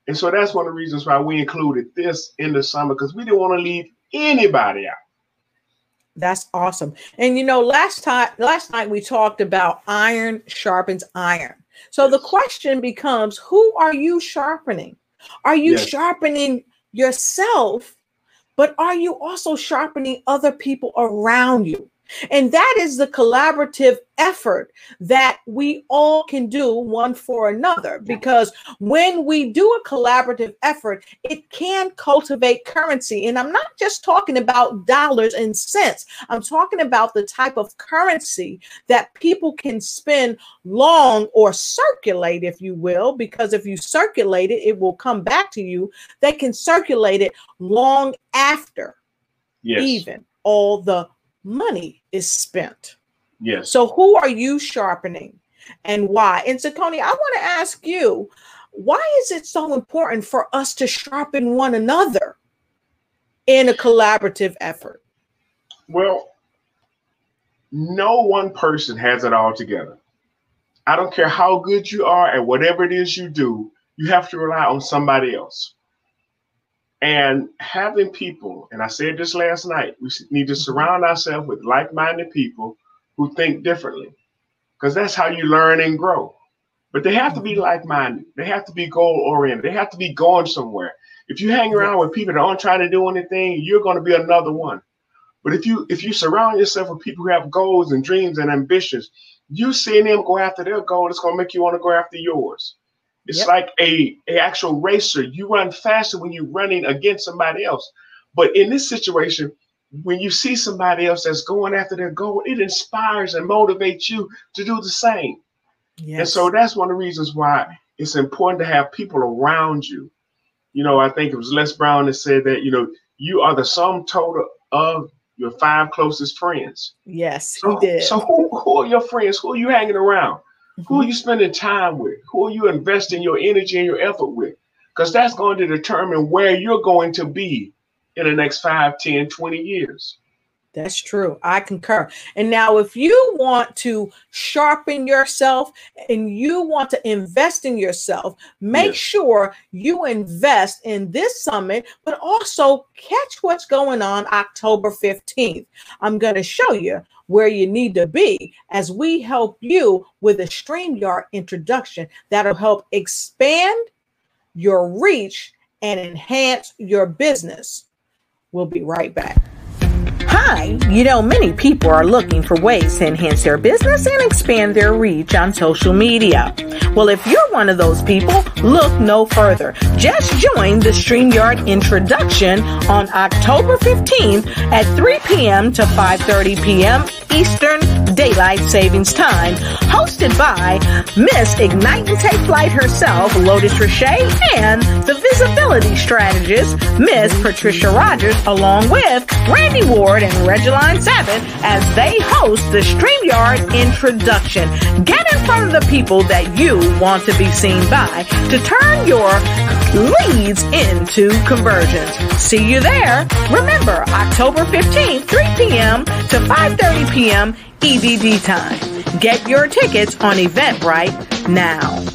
And so that's one of the reasons why we included this in the summer because we didn't want to leave anybody out. That's awesome. And you know, last time last night we talked about iron sharpens iron. So yes. the question becomes who are you sharpening? Are you yes. sharpening yourself, but are you also sharpening other people around you? And that is the collaborative effort that we all can do one for another. Because when we do a collaborative effort, it can cultivate currency. And I'm not just talking about dollars and cents, I'm talking about the type of currency that people can spend long or circulate, if you will. Because if you circulate it, it will come back to you. They can circulate it long after. Yes. Even all the money is spent. Yes. So who are you sharpening and why? And so, Coney, I want to ask you, why is it so important for us to sharpen one another in a collaborative effort? Well, no one person has it all together. I don't care how good you are at whatever it is you do, you have to rely on somebody else. And having people, and I said this last night, we need to surround ourselves with like minded people who think differently because that's how you learn and grow. But they have to be mm-hmm. like minded, they have to be goal oriented, they have to be going somewhere. If you hang around with people that aren't trying to do anything, you're going to be another one. But if you if you surround yourself with people who have goals and dreams and ambitions, you seeing them go after their goal, it's going to make you want to go after yours. It's yep. like a, a actual racer. You run faster when you're running against somebody else. But in this situation, when you see somebody else that's going after their goal, it inspires and motivates you to do the same. Yes. And so that's one of the reasons why it's important to have people around you. You know, I think it was Les Brown that said that, you know, you are the sum total of your five closest friends. Yes, so, he did. So who, who are your friends? Who are you hanging around? Who are you spending time with? Who are you investing your energy and your effort with? because that's going to determine where you're going to be in the next 5, 10, 20 years. That's true. I concur. And now, if you want to sharpen yourself and you want to invest in yourself, make yes. sure you invest in this summit, but also catch what's going on October 15th. I'm going to show you where you need to be as we help you with a StreamYard introduction that'll help expand your reach and enhance your business. We'll be right back. Hi, you know, many people are looking for ways to enhance their business and expand their reach on social media. Well, if you're one of those people, look no further. Just join the StreamYard introduction on October 15th at 3 p.m. to 5.30 p.m. Eastern Daylight Savings Time, hosted by Miss Ignite and Take Flight herself, Lotus Richey, and the visibility strategist, Miss Patricia Rogers, along with Randy Ward and Regiline Sabbath as they host the StreamYard introduction. Get in front of the people that you want to be seen by to turn your leads into conversions. See you there. Remember, October 15th, 3 p.m. to 5.30 p.m. EDT time. Get your tickets on Eventbrite now.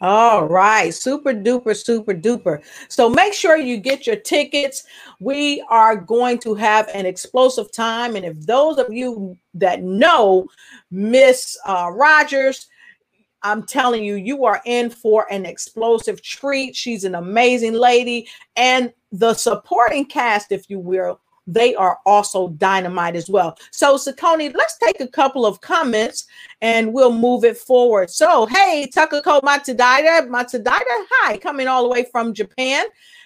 All right, super duper, super duper. So make sure you get your tickets. We are going to have an explosive time. And if those of you that know Miss uh, Rogers, I'm telling you, you are in for an explosive treat. She's an amazing lady. And the supporting cast, if you will, they are also dynamite as well. So, Sakoni, let's take a couple of comments and we'll move it forward. So, hey, Takako Matsudaira, Matsudaira, hi, coming all the way from Japan.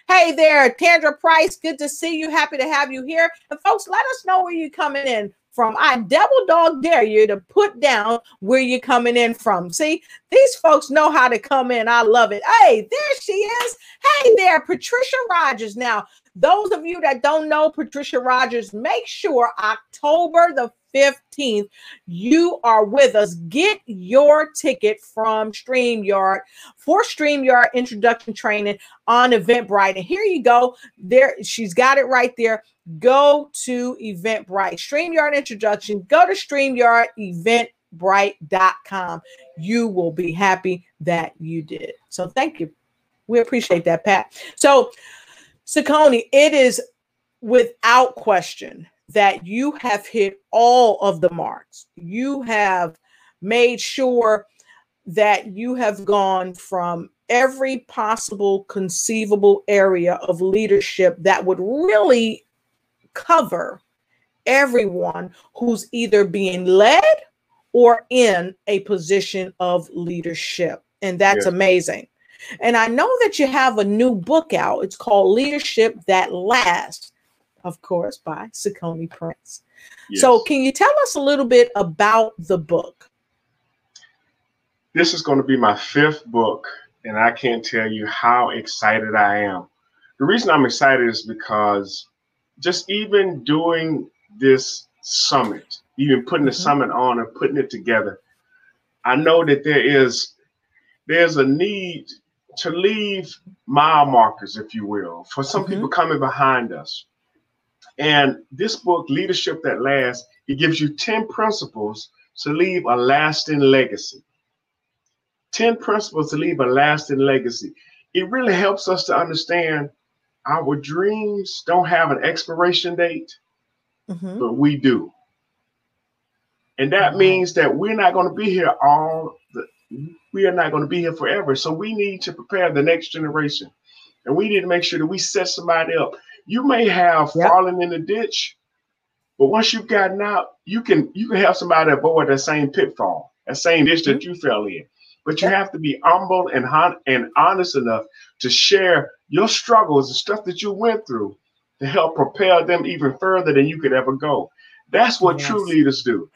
Hey there, Tandra Price, good to see you. Happy to have you here. And folks, let us know where you're coming in from. I devil dog dare you to put down where you're coming in from. See, these folks know how to come in. I love it. Hey, there she is. Hey there, Patricia Rogers. Now, those of you that don't know Patricia Rogers, make sure October the 15th, you are with us. Get your ticket from StreamYard for StreamYard introduction training on Eventbrite. And here you go. There, she's got it right there. Go to Eventbrite. StreamYard introduction. Go to StreamYard eventbrite.com. You will be happy that you did. So thank you. We appreciate that, Pat. So, Sakoni, it is without question that you have hit all of the marks. You have made sure that you have gone from every possible conceivable area of leadership that would really cover everyone who's either being led or in a position of leadership. And that's yes. amazing. And I know that you have a new book out. It's called Leadership That Lasts, of course, by Sakoni Prince. Yes. So, can you tell us a little bit about the book? This is going to be my fifth book, and I can't tell you how excited I am. The reason I'm excited is because just even doing this summit, even putting the mm-hmm. summit on and putting it together, I know that there is there's a need to leave mile markers, if you will, for some mm-hmm. people coming behind us. And this book, Leadership That Lasts, it gives you 10 principles to leave a lasting legacy. 10 principles to leave a lasting legacy. It really helps us to understand our dreams don't have an expiration date, mm-hmm. but we do. And that mm-hmm. means that we're not going to be here all the we are not going to be here forever. So we need to prepare the next generation. And we need to make sure that we set somebody up. You may have yep. fallen in the ditch, but once you've gotten out, you can you can have somebody avoid that same pitfall, that same ditch mm-hmm. that you fell in. But you have to be humble and and honest enough to share your struggles, the stuff that you went through, to help propel them even further than you could ever go. That's what yes. true leaders do.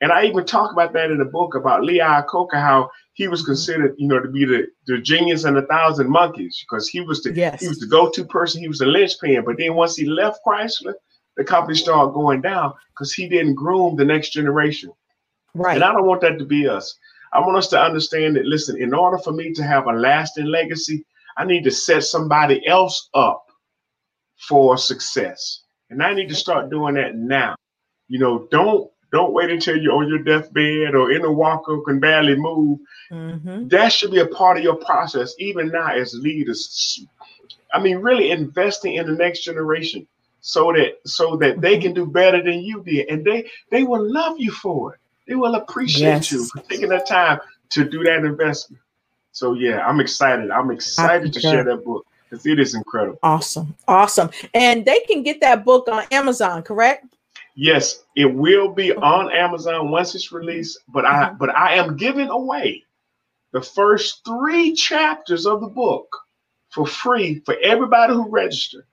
And I even talk about that in the book about Lee Iacocca, how he was mm-hmm. considered, you know, to be the, the genius and a thousand monkeys because he was the yes. he was the go-to person, he was the linchpin. But then once he left Chrysler, the company started going down because he didn't groom the next generation. Right. And I don't want that to be us. I want us to understand that, listen, in order for me to have a lasting legacy, I need to set somebody else up for success. And I need to start doing that now. You know, don't don't wait until you're on your deathbed or in a walker can barely move. Mm-hmm. That should be a part of your process, even now as leaders. I mean, really investing in the next generation so that so that they mm-hmm. can do better than you did. And they they will love you for it. They will appreciate yes. you for taking the time to do that investment. So yeah, I'm excited. I'm excited to share that book because it is incredible. Awesome. Awesome. And they can get that book on Amazon, correct? Yes, it will be on Amazon once it's released, but. I but I am giving away the first 3 chapters of the book for free for everybody who registered.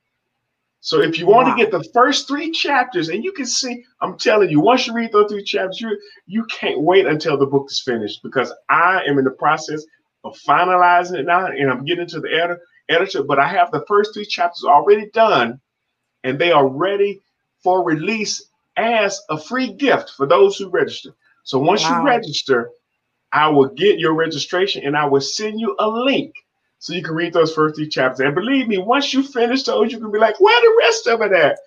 So if you want wow. to get the first three chapters, and you can see, I'm telling you, once you read those three chapters, you you can't wait until the book is finished because I am in the process of finalizing it now, and I'm getting to the editor. Editor, but I have the first three chapters already done, and they are ready for release as a free gift for those who register. So once wow. you register, I will get your registration and I will send you a link so you can read those first three chapters. And believe me, once you finish those, you can be like, where the rest of it at?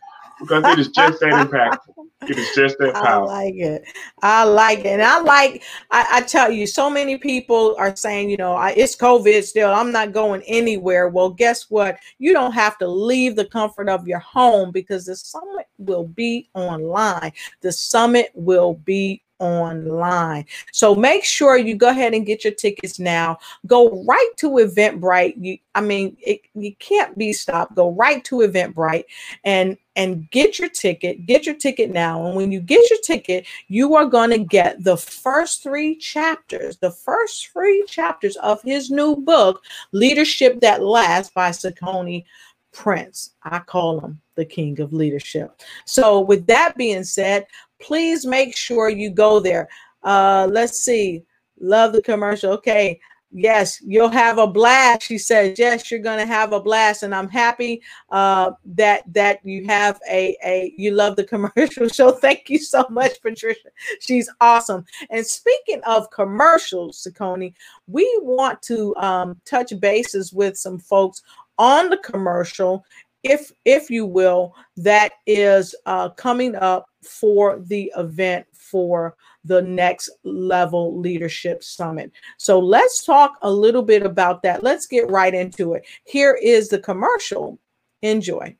Because it is just that impactful. It is just that powerful. I like it. I like it. And I like, I, I tell you, so many people are saying, you know, I, it's COVID still. I'm not going anywhere. Well, guess what? You don't have to leave the comfort of your home because the summit will be online. The summit will be online. So make sure you go ahead and get your tickets now. Go right to Eventbrite. You, I mean, it, you can't be stopped. Go right to Eventbrite and and get your ticket. Get your ticket now. And when you get your ticket, you are going to get the first three chapters, the first three chapters of his new book, Leadership That Lasts by Sakoni Prince. I call him the king of leadership. So, with that being said, please make sure you go there. Uh, let's see. Love the commercial. Okay. Yes, you'll have a blast. She says, "Yes, you're going to have a blast," and I'm happy uh, that that you have a a you love the commercial show. Thank you so much, Patricia. She's awesome. And speaking of commercials, Sakoni, we want to um, touch bases with some folks on the commercial if if you will, that is uh, coming up for the event for the next level leadership summit. So let's talk a little bit about that. Let's get right into it. Here is the commercial. Enjoy.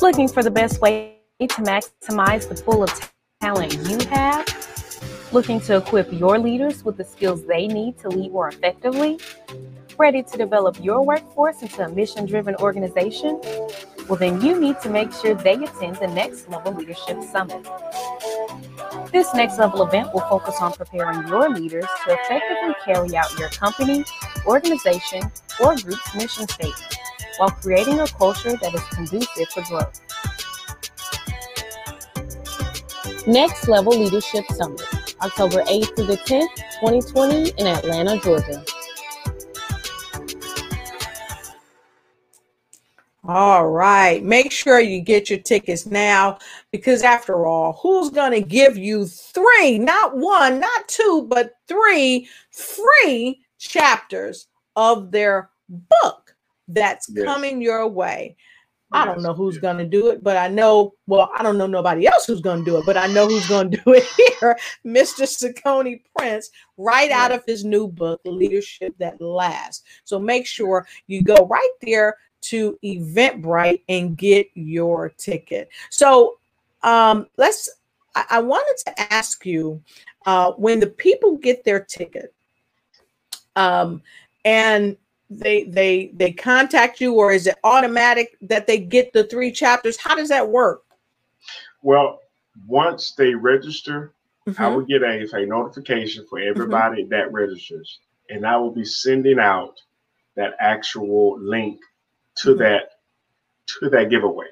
Looking for the best way to maximize the pool of talent you have, looking to equip your leaders with the skills they need to lead more effectively, ready to develop your workforce into a mission driven organization, well, then you need to make sure they attend the Next Level Leadership Summit. This next level event will focus on preparing your leaders to effectively carry out your company, organization, or group's mission statement while creating a culture that is conducive for growth. Next Level Leadership Summit, October 8th through the 10th, 2020, in Atlanta, Georgia. All right. Make sure you get your tickets now because, after all, who's going to give you three, not one, not two, but three free chapters of their book that's yes. coming your way? I don't know who's going to do it, but I know, well, I don't know nobody else who's going to do it, but I know who's going to do it here. Mr. Sakoni Prince, right out of his new book, Leadership That Lasts. So make sure you go right there to Eventbrite and get your ticket. So um, let's, I, I wanted to ask you uh, when the people get their ticket, um, and they they they contact you or is it automatic that they get the three chapters how does that work well once they register mm-hmm. i will get a, a notification for mm-hmm. everybody mm-hmm. that registers and i will be sending out that actual link to mm-hmm. that to that giveaway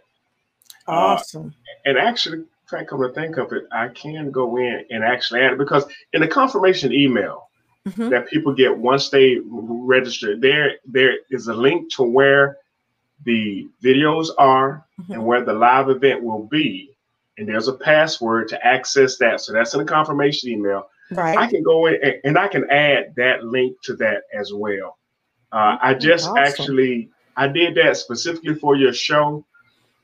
uh, awesome uh, and actually if I come to think of it, I can go in and actually add it because in the confirmation email, mm-hmm. that people get once they register. There, there is a link to where the videos are mm-hmm. and where the live event will be. And there's a password to access that. So that's in the confirmation email. Right. I can go in and, and I can add that link to that as well. Uh, I just awesome. actually I did that specifically for your show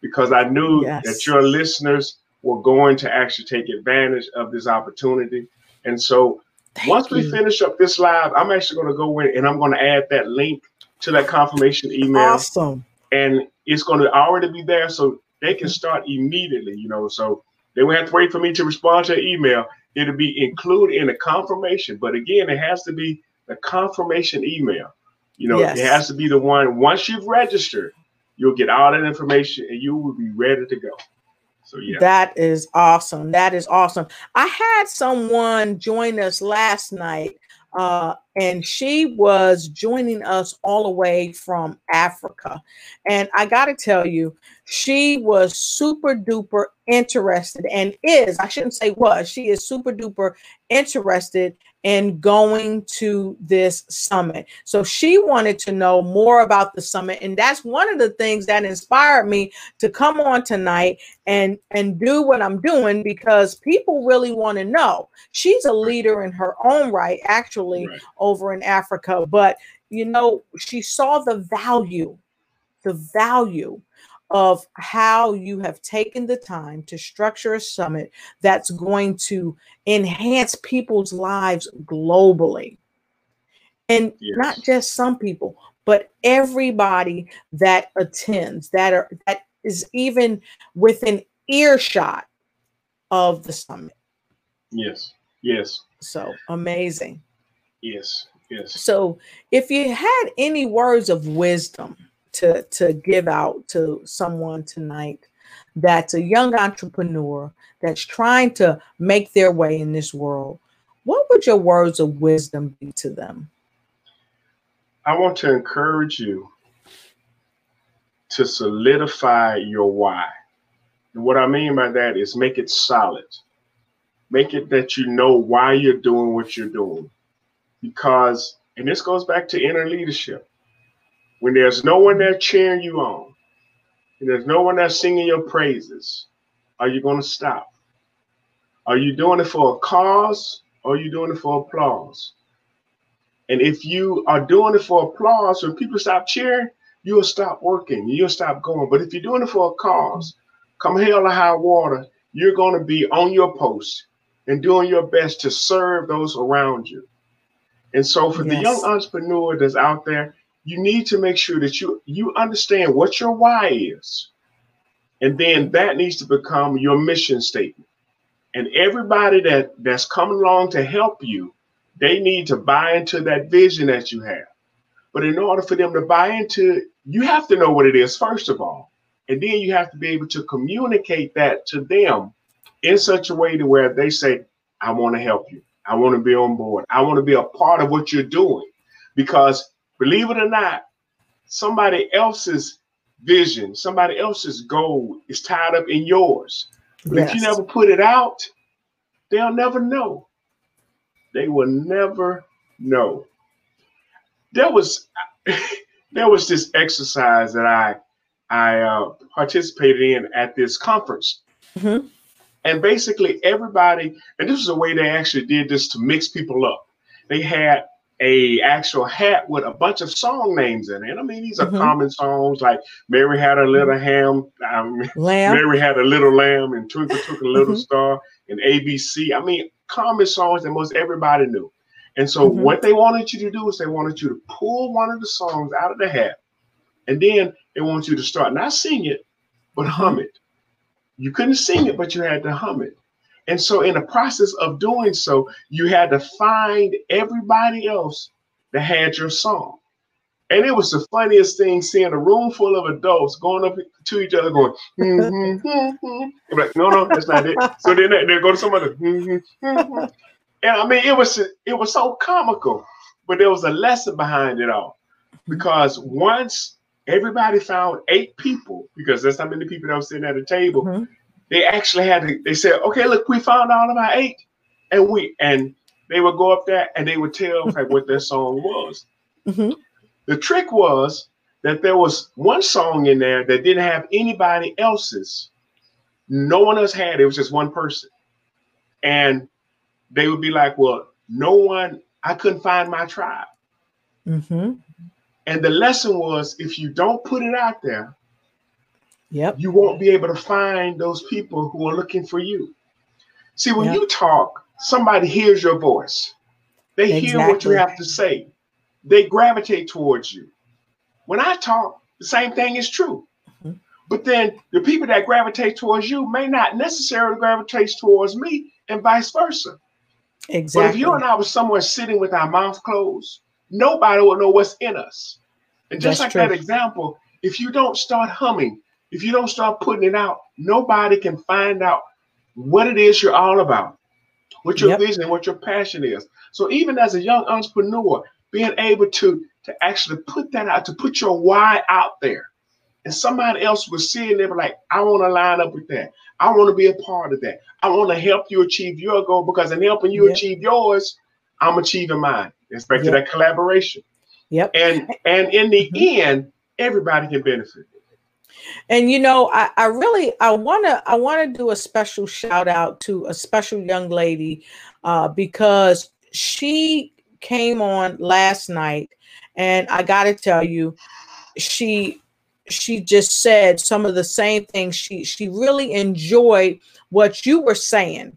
because I knew yes. that your listeners were going to actually take advantage of this opportunity. And so Thank once you. we finish up this live, I'm actually going to go in and I'm going to add that link to that confirmation email. Awesome. And it's going to already be there so they can start immediately, you know. So they won't have to wait for me to respond to an email. It'll be included in the confirmation. But again, it has to be the confirmation email. You know, yes. it has to be the one once you've registered, you'll get all that information and you will be ready to go. So yeah. That is awesome. That is awesome. I had someone join us last night uh, and she was joining us all the way from Africa. And I got to tell you, she was super duper interested and is, I shouldn't say was, she is super duper interested in going to this summit. So she wanted to know more about the summit and that's one of the things that inspired me to come on tonight and and do what I'm doing because people really want to know. She's a leader in her own right actually right. over in Africa, but you know, she saw the value the value of how you have taken the time to structure a summit that's going to enhance people's lives globally. And yes. not just some people, but everybody that attends, that are that is even within earshot of the summit. Yes. Yes. So amazing. Yes. Yes. So if you had any words of wisdom to to give out to someone tonight that's a young entrepreneur that's trying to make their way in this world. What would your words of wisdom be to them? I want to encourage you to solidify your why. And what i mean by that is make it solid. Make it that you know why you're doing what you're doing. Because and this goes back to inner leadership when there's no one there cheering you on, and there's no one there singing your praises, are you going to stop? Are you doing it for a cause or are you doing it for applause? And if you are doing it for applause, when people stop cheering, you'll stop working, you'll stop going. But if you're doing it for a cause, come hell or high water, you're going to be on your post and doing your best to serve those around you. And so, for yes. the young entrepreneur that's out there, you need to make sure that you you understand what your why is. And then that needs to become your mission statement. And everybody that that's coming along to help you they need to buy into that vision that you have. But in order for them to buy into it you have to know what it is first of all. And then you have to be able to communicate that to them in such a way to where they say i want to help you. I want to be on board. I want to be a part of what you're doing. Because believe it or not, somebody else's vision, somebody else's goal is tied up in yours. But yes. if you never put it out, they'll never know. They will never know. There was there was this exercise that I I uh, participated in at this conference. Mm-hmm. And basically everybody, and this is a way they actually did this to mix people up. They had a actual hat with a bunch of song names in it. I mean, these are mm-hmm. common songs like Mary Had a Little Ham, um, lamb. Mary Had a Little Lamb, and Twinkle Twinkle Little mm-hmm. Star, and ABC. I mean, common songs that most everybody knew. And so, mm-hmm. what they wanted you to do is they wanted you to pull one of the songs out of the hat, and then they want you to start not sing it, but hum it. You couldn't sing it, but you had to hum it. And so, in the process of doing so, you had to find everybody else that had your song. And it was the funniest thing seeing a room full of adults going up to each other, going, mm-hmm, like, no, no, that's not it. So then they, they go to some other, mm-hmm, mm-hmm. and I mean, it was it was so comical, but there was a lesson behind it all, because once everybody found eight people, because that's how many people that were sitting at the table, mm-hmm they actually had to, they said, okay, look, we found all of our eight. And we, and they would go up there and they would tell like what their song was. Mm-hmm. The trick was that there was one song in there that didn't have anybody else's. No one else had it. It was just one person. And they would be like, well, no one, I couldn't find my tribe. Mm-hmm. And the lesson was if you don't put it out there, Yep. you won't be able to find those people who are looking for you. See, when Yep. you talk, somebody hears your voice. They hear what you have to say. They gravitate towards you. When I talk, the same thing is true. Mhm. But then the people that gravitate towards you may not necessarily gravitate towards me, and vice versa. But Exactly. if you and I were somewhere sitting with our mouth closed, nobody will know what's in us. And just That's like that example, if you don't start humming, if you don't start putting it out, nobody can find out what it is you're all about, what your Yep. vision, what your passion is. So even as a young entrepreneur, being able to to actually put that out, to put your why out there, and somebody else will see it and they'll be like, I want to line up with that. I want to be a part of that. I want to help you achieve your goal because in helping you Yep. achieve yours, I'm achieving mine. It's back to that collaboration. Yep. And and in the Mhm. end, everybody can benefit. And you know, I, I really I wanna I wanna do a special shout out to a special young lady uh, because she came on last night and I gotta tell you, she she just said some of the same things. She she really enjoyed what you were saying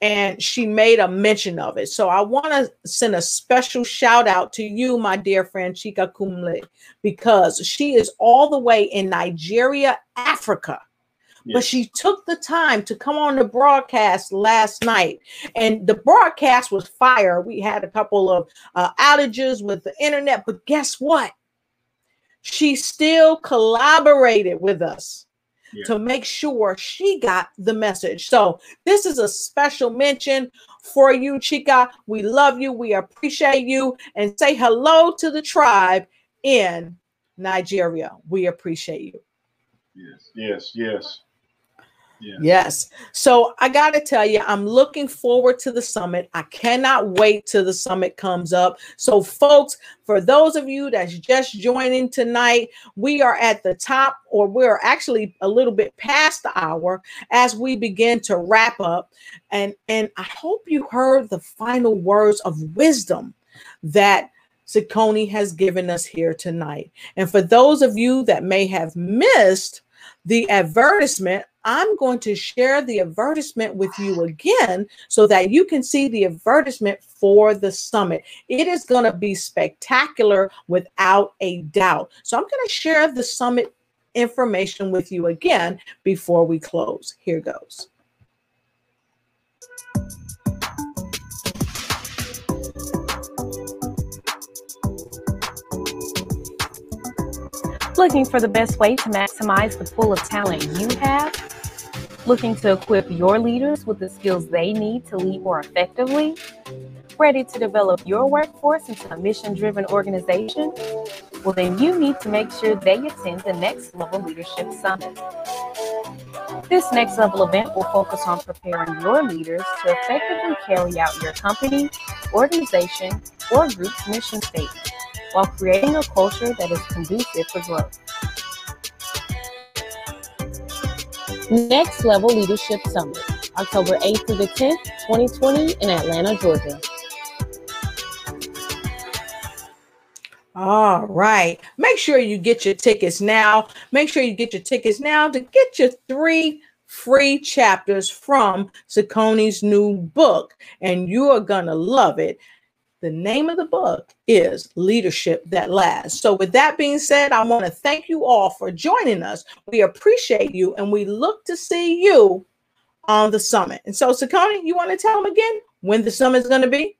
and she made a mention of it. So I want to send a special shout out to you, my dear friend Chika Kumle, because she is all the way in Nigeria, Africa. But she took the time to come on the broadcast last night, and the broadcast was fire. We had a couple of uh, outages with the internet, but guess what? She still collaborated with us Yeah. to make sure she got the message. So, this is a special mention for you, Chika. We love you, we appreciate you, and say hello to the tribe in Nigeria. We appreciate you. Yes, yes, yes. Yes. So I got to tell you, I'm looking forward to the summit. I cannot wait till the summit comes up. So, folks, for those of you that's just joining tonight, we are at the top, or we're actually a little bit past the hour as we begin to wrap up. And, and I hope you heard the final words of wisdom that Sakoni has given us here tonight. And for those of you that may have missed the advertisement, I'm going to share the advertisement with you again so that you can see the advertisement for the summit. It is going to be spectacular without a doubt. So I'm going to share the summit information with you again before we close. Here goes. Looking for the best way to maximize the pool of talent you have? Looking to equip your leaders with the skills they need to lead more effectively? Ready to develop your workforce into a mission driven organization? Well, then you need to make sure they attend the Next Level Leadership Summit. This next level event will focus on preparing your leaders to effectively carry out your company, organization, or group's mission statement while creating a culture that is conducive for growth. Next Level Leadership Summit, October 8th through the 10th, 2020, in Atlanta, Georgia. All right. Make sure you get your tickets now. Make sure you get your tickets now to get your three free chapters from Sakoni's new book, and you are going to love it. The name of the book is Leadership That Lasts. So, with that being said, I want to thank you all for joining us. We appreciate you and we look to see you on the summit. And so, Sakoni, you want to tell them again when the summit is going to be?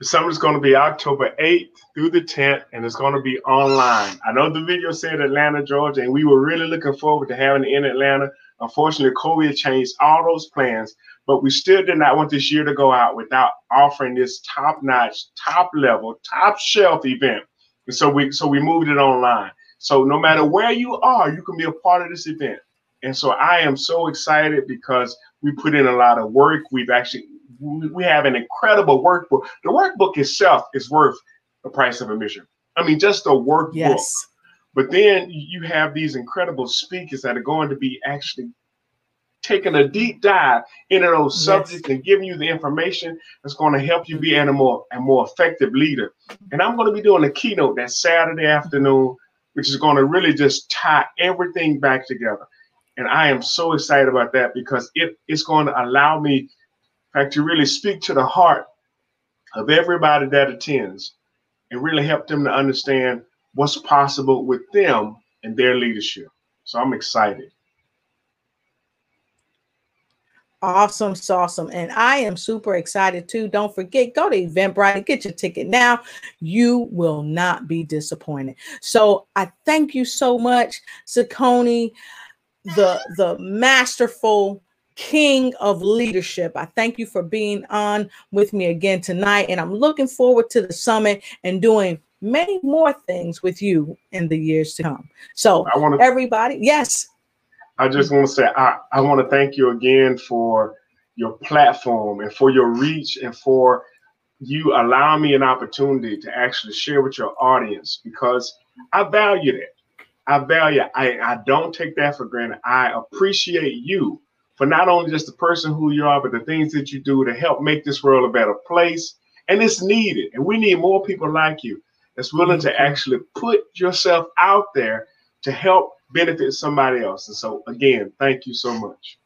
The summit is going to be October 8th through the 10th, and it's going to be online. I know the video said Atlanta, Georgia, and we were really looking forward to having it in Atlanta. Unfortunately, COVID changed all those plans, but we still did not want this year to go out without offering this top-notch, top-level, top-shelf event. And so we so we moved it online. So no matter where you are, you can be a part of this event. And so I am so excited because we put in a lot of work. We've actually we have an incredible workbook. The workbook itself is worth the price of admission. I mean, just the workbook Yes. But then you have these incredible speakers that are going to be actually taking a deep dive into those yes. subjects and giving you the information that's going to help you be a more a more effective leader. And I'm going to be doing a keynote that Saturday afternoon, which is going to really just tie everything back together. And I am so excited about that because it, it's going to allow me, in fact, to really speak to the heart of everybody that attends and really help them to understand what's possible with them and their leadership. So I'm excited. Awesome, awesome. And I am super excited too. Don't forget, go to Eventbrite and get your ticket now. You will not be disappointed. So I thank you so much, Sakoni, the the masterful king of leadership. I thank you for being on with me again tonight. And I'm looking forward to the summit and doing many more things with you in the years to come. So I want to everybody, yes. I just want to say I, I want to thank you again for your platform and for your reach and for you allowing me an opportunity to actually share with your audience because I value that. I value I, I don't take that for granted. I appreciate you for not only just the person who you are, but the things that you do to help make this world a better place. And it's needed. And we need more people like you that's willing to actually put yourself out there to help benefit somebody else. And so, again, thank you so much.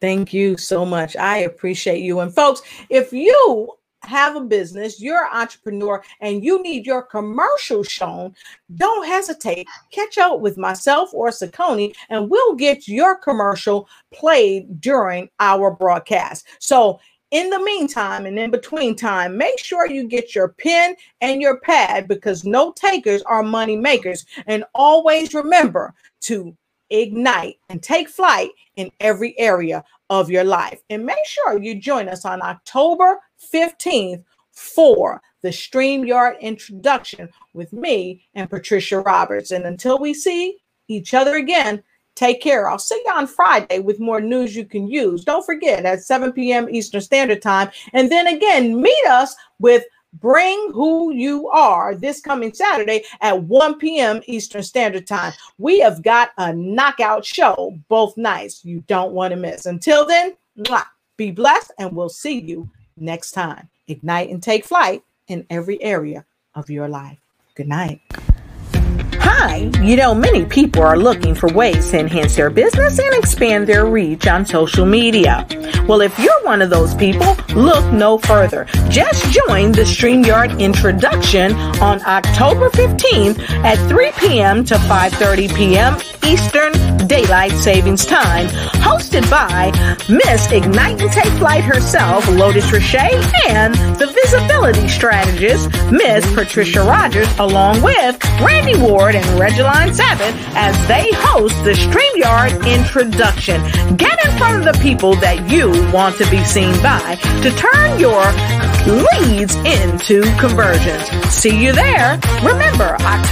Thank you so much. I appreciate you. And, folks, if you have a business, you're an entrepreneur, and you need your commercial shown, don't hesitate. Catch up with myself or Sakoni, and we'll get your commercial played during our broadcast. So in the meantime and in between time, make sure you get your pen and your pad because no takers are money makers. And always remember to ignite and take flight in every area of your life. And make sure you join us on October 15th for the StreamYard introduction with me and Patricia Roberts. And until we see each other again, Take care. I'll see you on Friday with more news you can use. Don't forget at 7 p.m. Eastern Standard Time. And then again, meet us with Bring Who You Are this coming Saturday at 1 p.m. Eastern Standard Time. We have got a knockout show both nights you don't want to miss. Until then, be blessed, and we'll see you next time. Ignite and take flight in every area of your life. Good night. Hi, you know, many people are looking for ways to enhance their business and expand their reach on social media. Well, if you're one of those people, look no further. Just join the StreamYard introduction on October 15th at 3 p.m. to 5.30 p.m. Eastern Daylight Savings Time, hosted by Miss Ignite and Take Flight herself, Lotus Richey, and the visibility strategist, Miss Patricia Rogers, along with Randy Ward and Regeline Sabbath as they host the StreamYard introduction. Get in front of the people that you want to be seen by to turn your leads into conversions. See you there. Remember, October